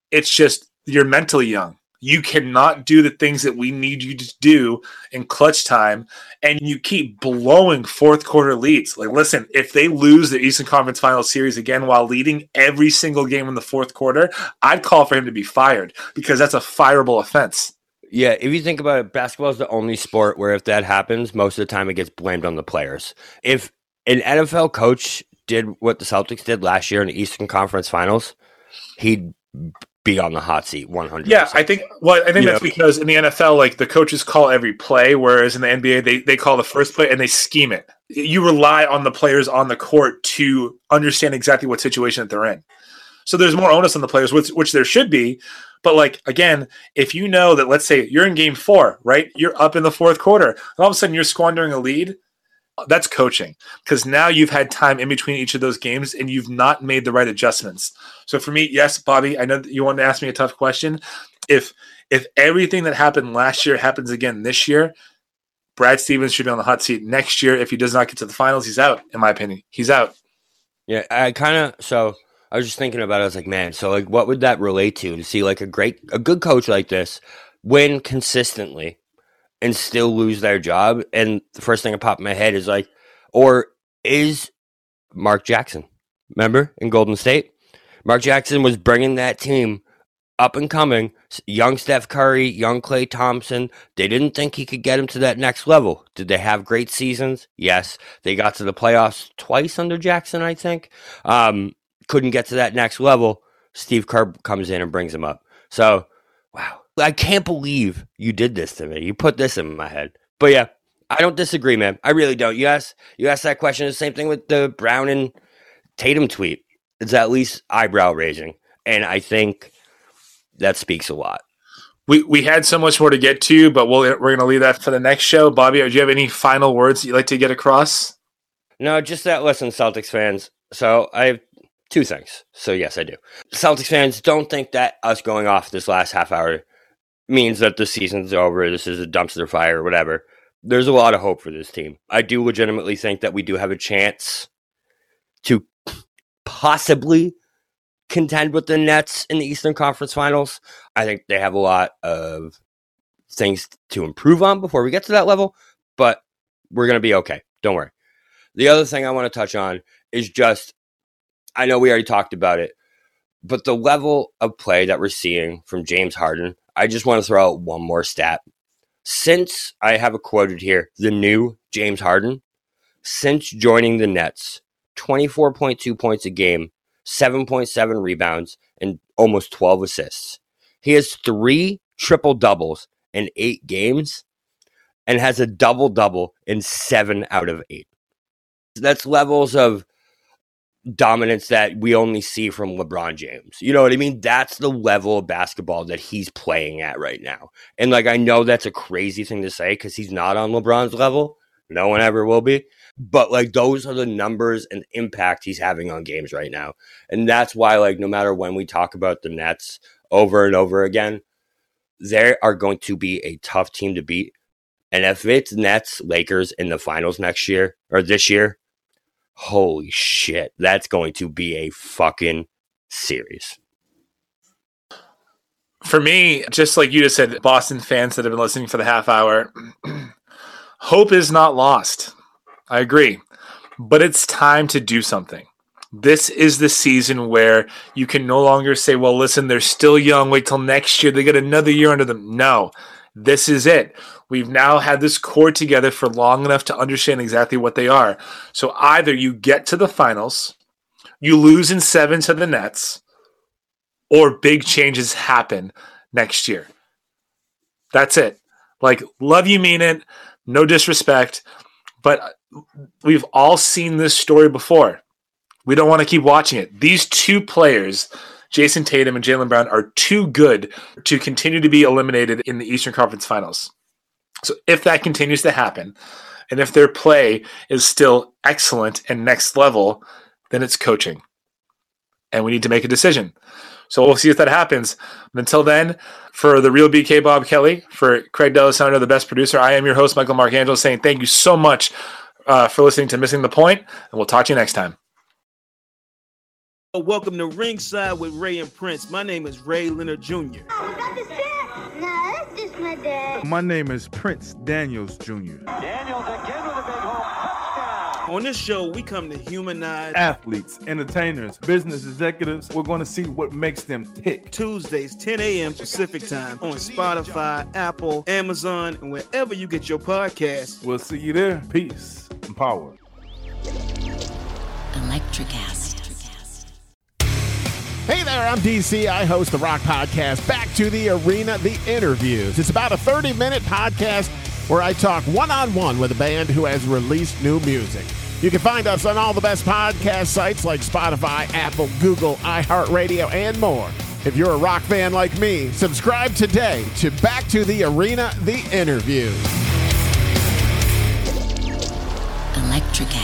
It's just you're mentally young. You cannot do the things that we need you to do in clutch time, and you keep blowing fourth quarter leads. Like, listen, if they lose the Eastern Conference Final Series again while leading every single game in the fourth quarter, I'd call for him to be fired because that's a fireable offense. Yeah, if you think about it, basketball is the only sport where if that happens, most of the time it gets blamed on the players. If an NFL coach did what the Celtics did last year in the Eastern Conference Finals, he'd be on the hot seat 100. Yeah, I think. Well, I think You that's know- because in the NFL, like the coaches call every play, whereas in the NBA, they they call the first play and they scheme it. You rely on the players on the court to understand exactly what situation that they're in. So there's more onus on the players, which which there should be. But like again, if you know that, let's say you're in game four, right? You're up in the fourth quarter, and all of a sudden you're squandering a lead. That's coaching because now you've had time in between each of those games and you've not made the right adjustments. So for me, yes, Bobby, I know that you wanted to ask me a tough question. If if everything that happened last year happens again this year, Brad Stevens should be on the hot seat next year. If he does not get to the finals, he's out. In my opinion, he's out. Yeah, I kind of so I was just thinking about it. I was like, man, so like, what would that relate to? To see like a great, a good coach like this win consistently and still lose their job, and the first thing that popped in my head is like, or is Mark Jackson? Remember in Golden State, Mark Jackson was bringing that team up and coming. Young Steph Curry, young Klay Thompson. They didn't think he could get him to that next level. Did they have great seasons? Yes. They got to the playoffs twice under Jackson, I think. Um, couldn't get to that next level. Steve Kerr comes in and brings him up. So, wow. I can't believe you did this to me. You put this in my head. But yeah, I don't disagree, man. I really don't. You asked, you asked that question. The same thing with the Brown and Tatum tweet. It's at least eyebrow raising. And I think that speaks a lot. We we had so much more to get to, but we'll, we're going to leave that for the next show. Bobby, do you have any final words you'd like to get across? No, just that. Listen, Celtics fans. So I have two things. So yes, I do. Celtics fans don't think that us going off this last half hour means that the season's over. This is a dumpster fire or whatever. There's a lot of hope for this team. I do legitimately think that we do have a chance to possibly contend with the Nets in the Eastern Conference Finals. I think they have a lot of things to improve on before we get to that level, but we're going to be okay. Don't worry. The other thing I want to touch on is just I know we already talked about it, but the level of play that we're seeing from James Harden, I just want to throw out one more stat. Since I have it quoted here, the new James Harden, since joining the Nets, 24.2 points a game, 7.7 rebounds, and almost 12 assists. He has three triple doubles in eight games and has a double double in seven out of eight. That's levels of dominance that we only see from LeBron James. You know what I mean? That's the level of basketball that he's playing at right now. And like I know that's a crazy thing to say cuz he's not on LeBron's level. No one ever will be. But like those are the numbers and impact he's having on games right now. And that's why like no matter when we talk about the Nets over and over again, they are going to be a tough team to beat. And if it's Nets Lakers in the finals next year or this year, holy shit, that's going to be a fucking series. For me, just like you just said, Boston fans that have been listening for the half hour, hope is not lost. I agree. But it's time to do something. This is the season where you can no longer say, well, listen, they're still young. Wait till next year. They get another year under them. No, this is it. We've now had this core together for long enough to understand exactly what they are. So either you get to the finals, you lose in seven to the Nets, or big changes happen next year. That's it. Like, love you, mean it. No disrespect. But we've all seen this story before. We don't want to keep watching it. These two players, Jayson Tatum and Jaylen Brown, are too good to continue to be eliminated in the Eastern Conference Finals. So if that continues to happen, and if their play is still excellent and next level, then it's coaching. And we need to make a decision. So we'll see if that happens. Until then, for the real BK Bob Kelly, for Craig Delisano, the best producer, I am your host, Michael Marcangelo, saying thank you so much uh, for listening to Missing the Point, and we'll talk to you next time. Welcome to Ringside with Ray and Prince. My name is Ray Leonard Jr. Oh, that is it? No, that's just my dad. My name is Prince Daniels Jr. Daniels again with a big home touchdown. On this show, we come to humanize athletes, entertainers, business executives. We're going to see what makes them tick. Tuesdays, 10 a.m. Pacific time on Spotify, Apple, Amazon, and wherever you get your podcasts. We'll see you there. Peace and power. Electric acid. Hey there, I'm DC. I host the Rock Podcast, Back to the Arena, The Interviews. It's about a 30 minute podcast where I talk one on one with a band who has released new music. You can find us on all the best podcast sites like Spotify, Apple, Google, iHeartRadio, and more. If you're a rock fan like me, subscribe today to Back to the Arena, The Interview. Electric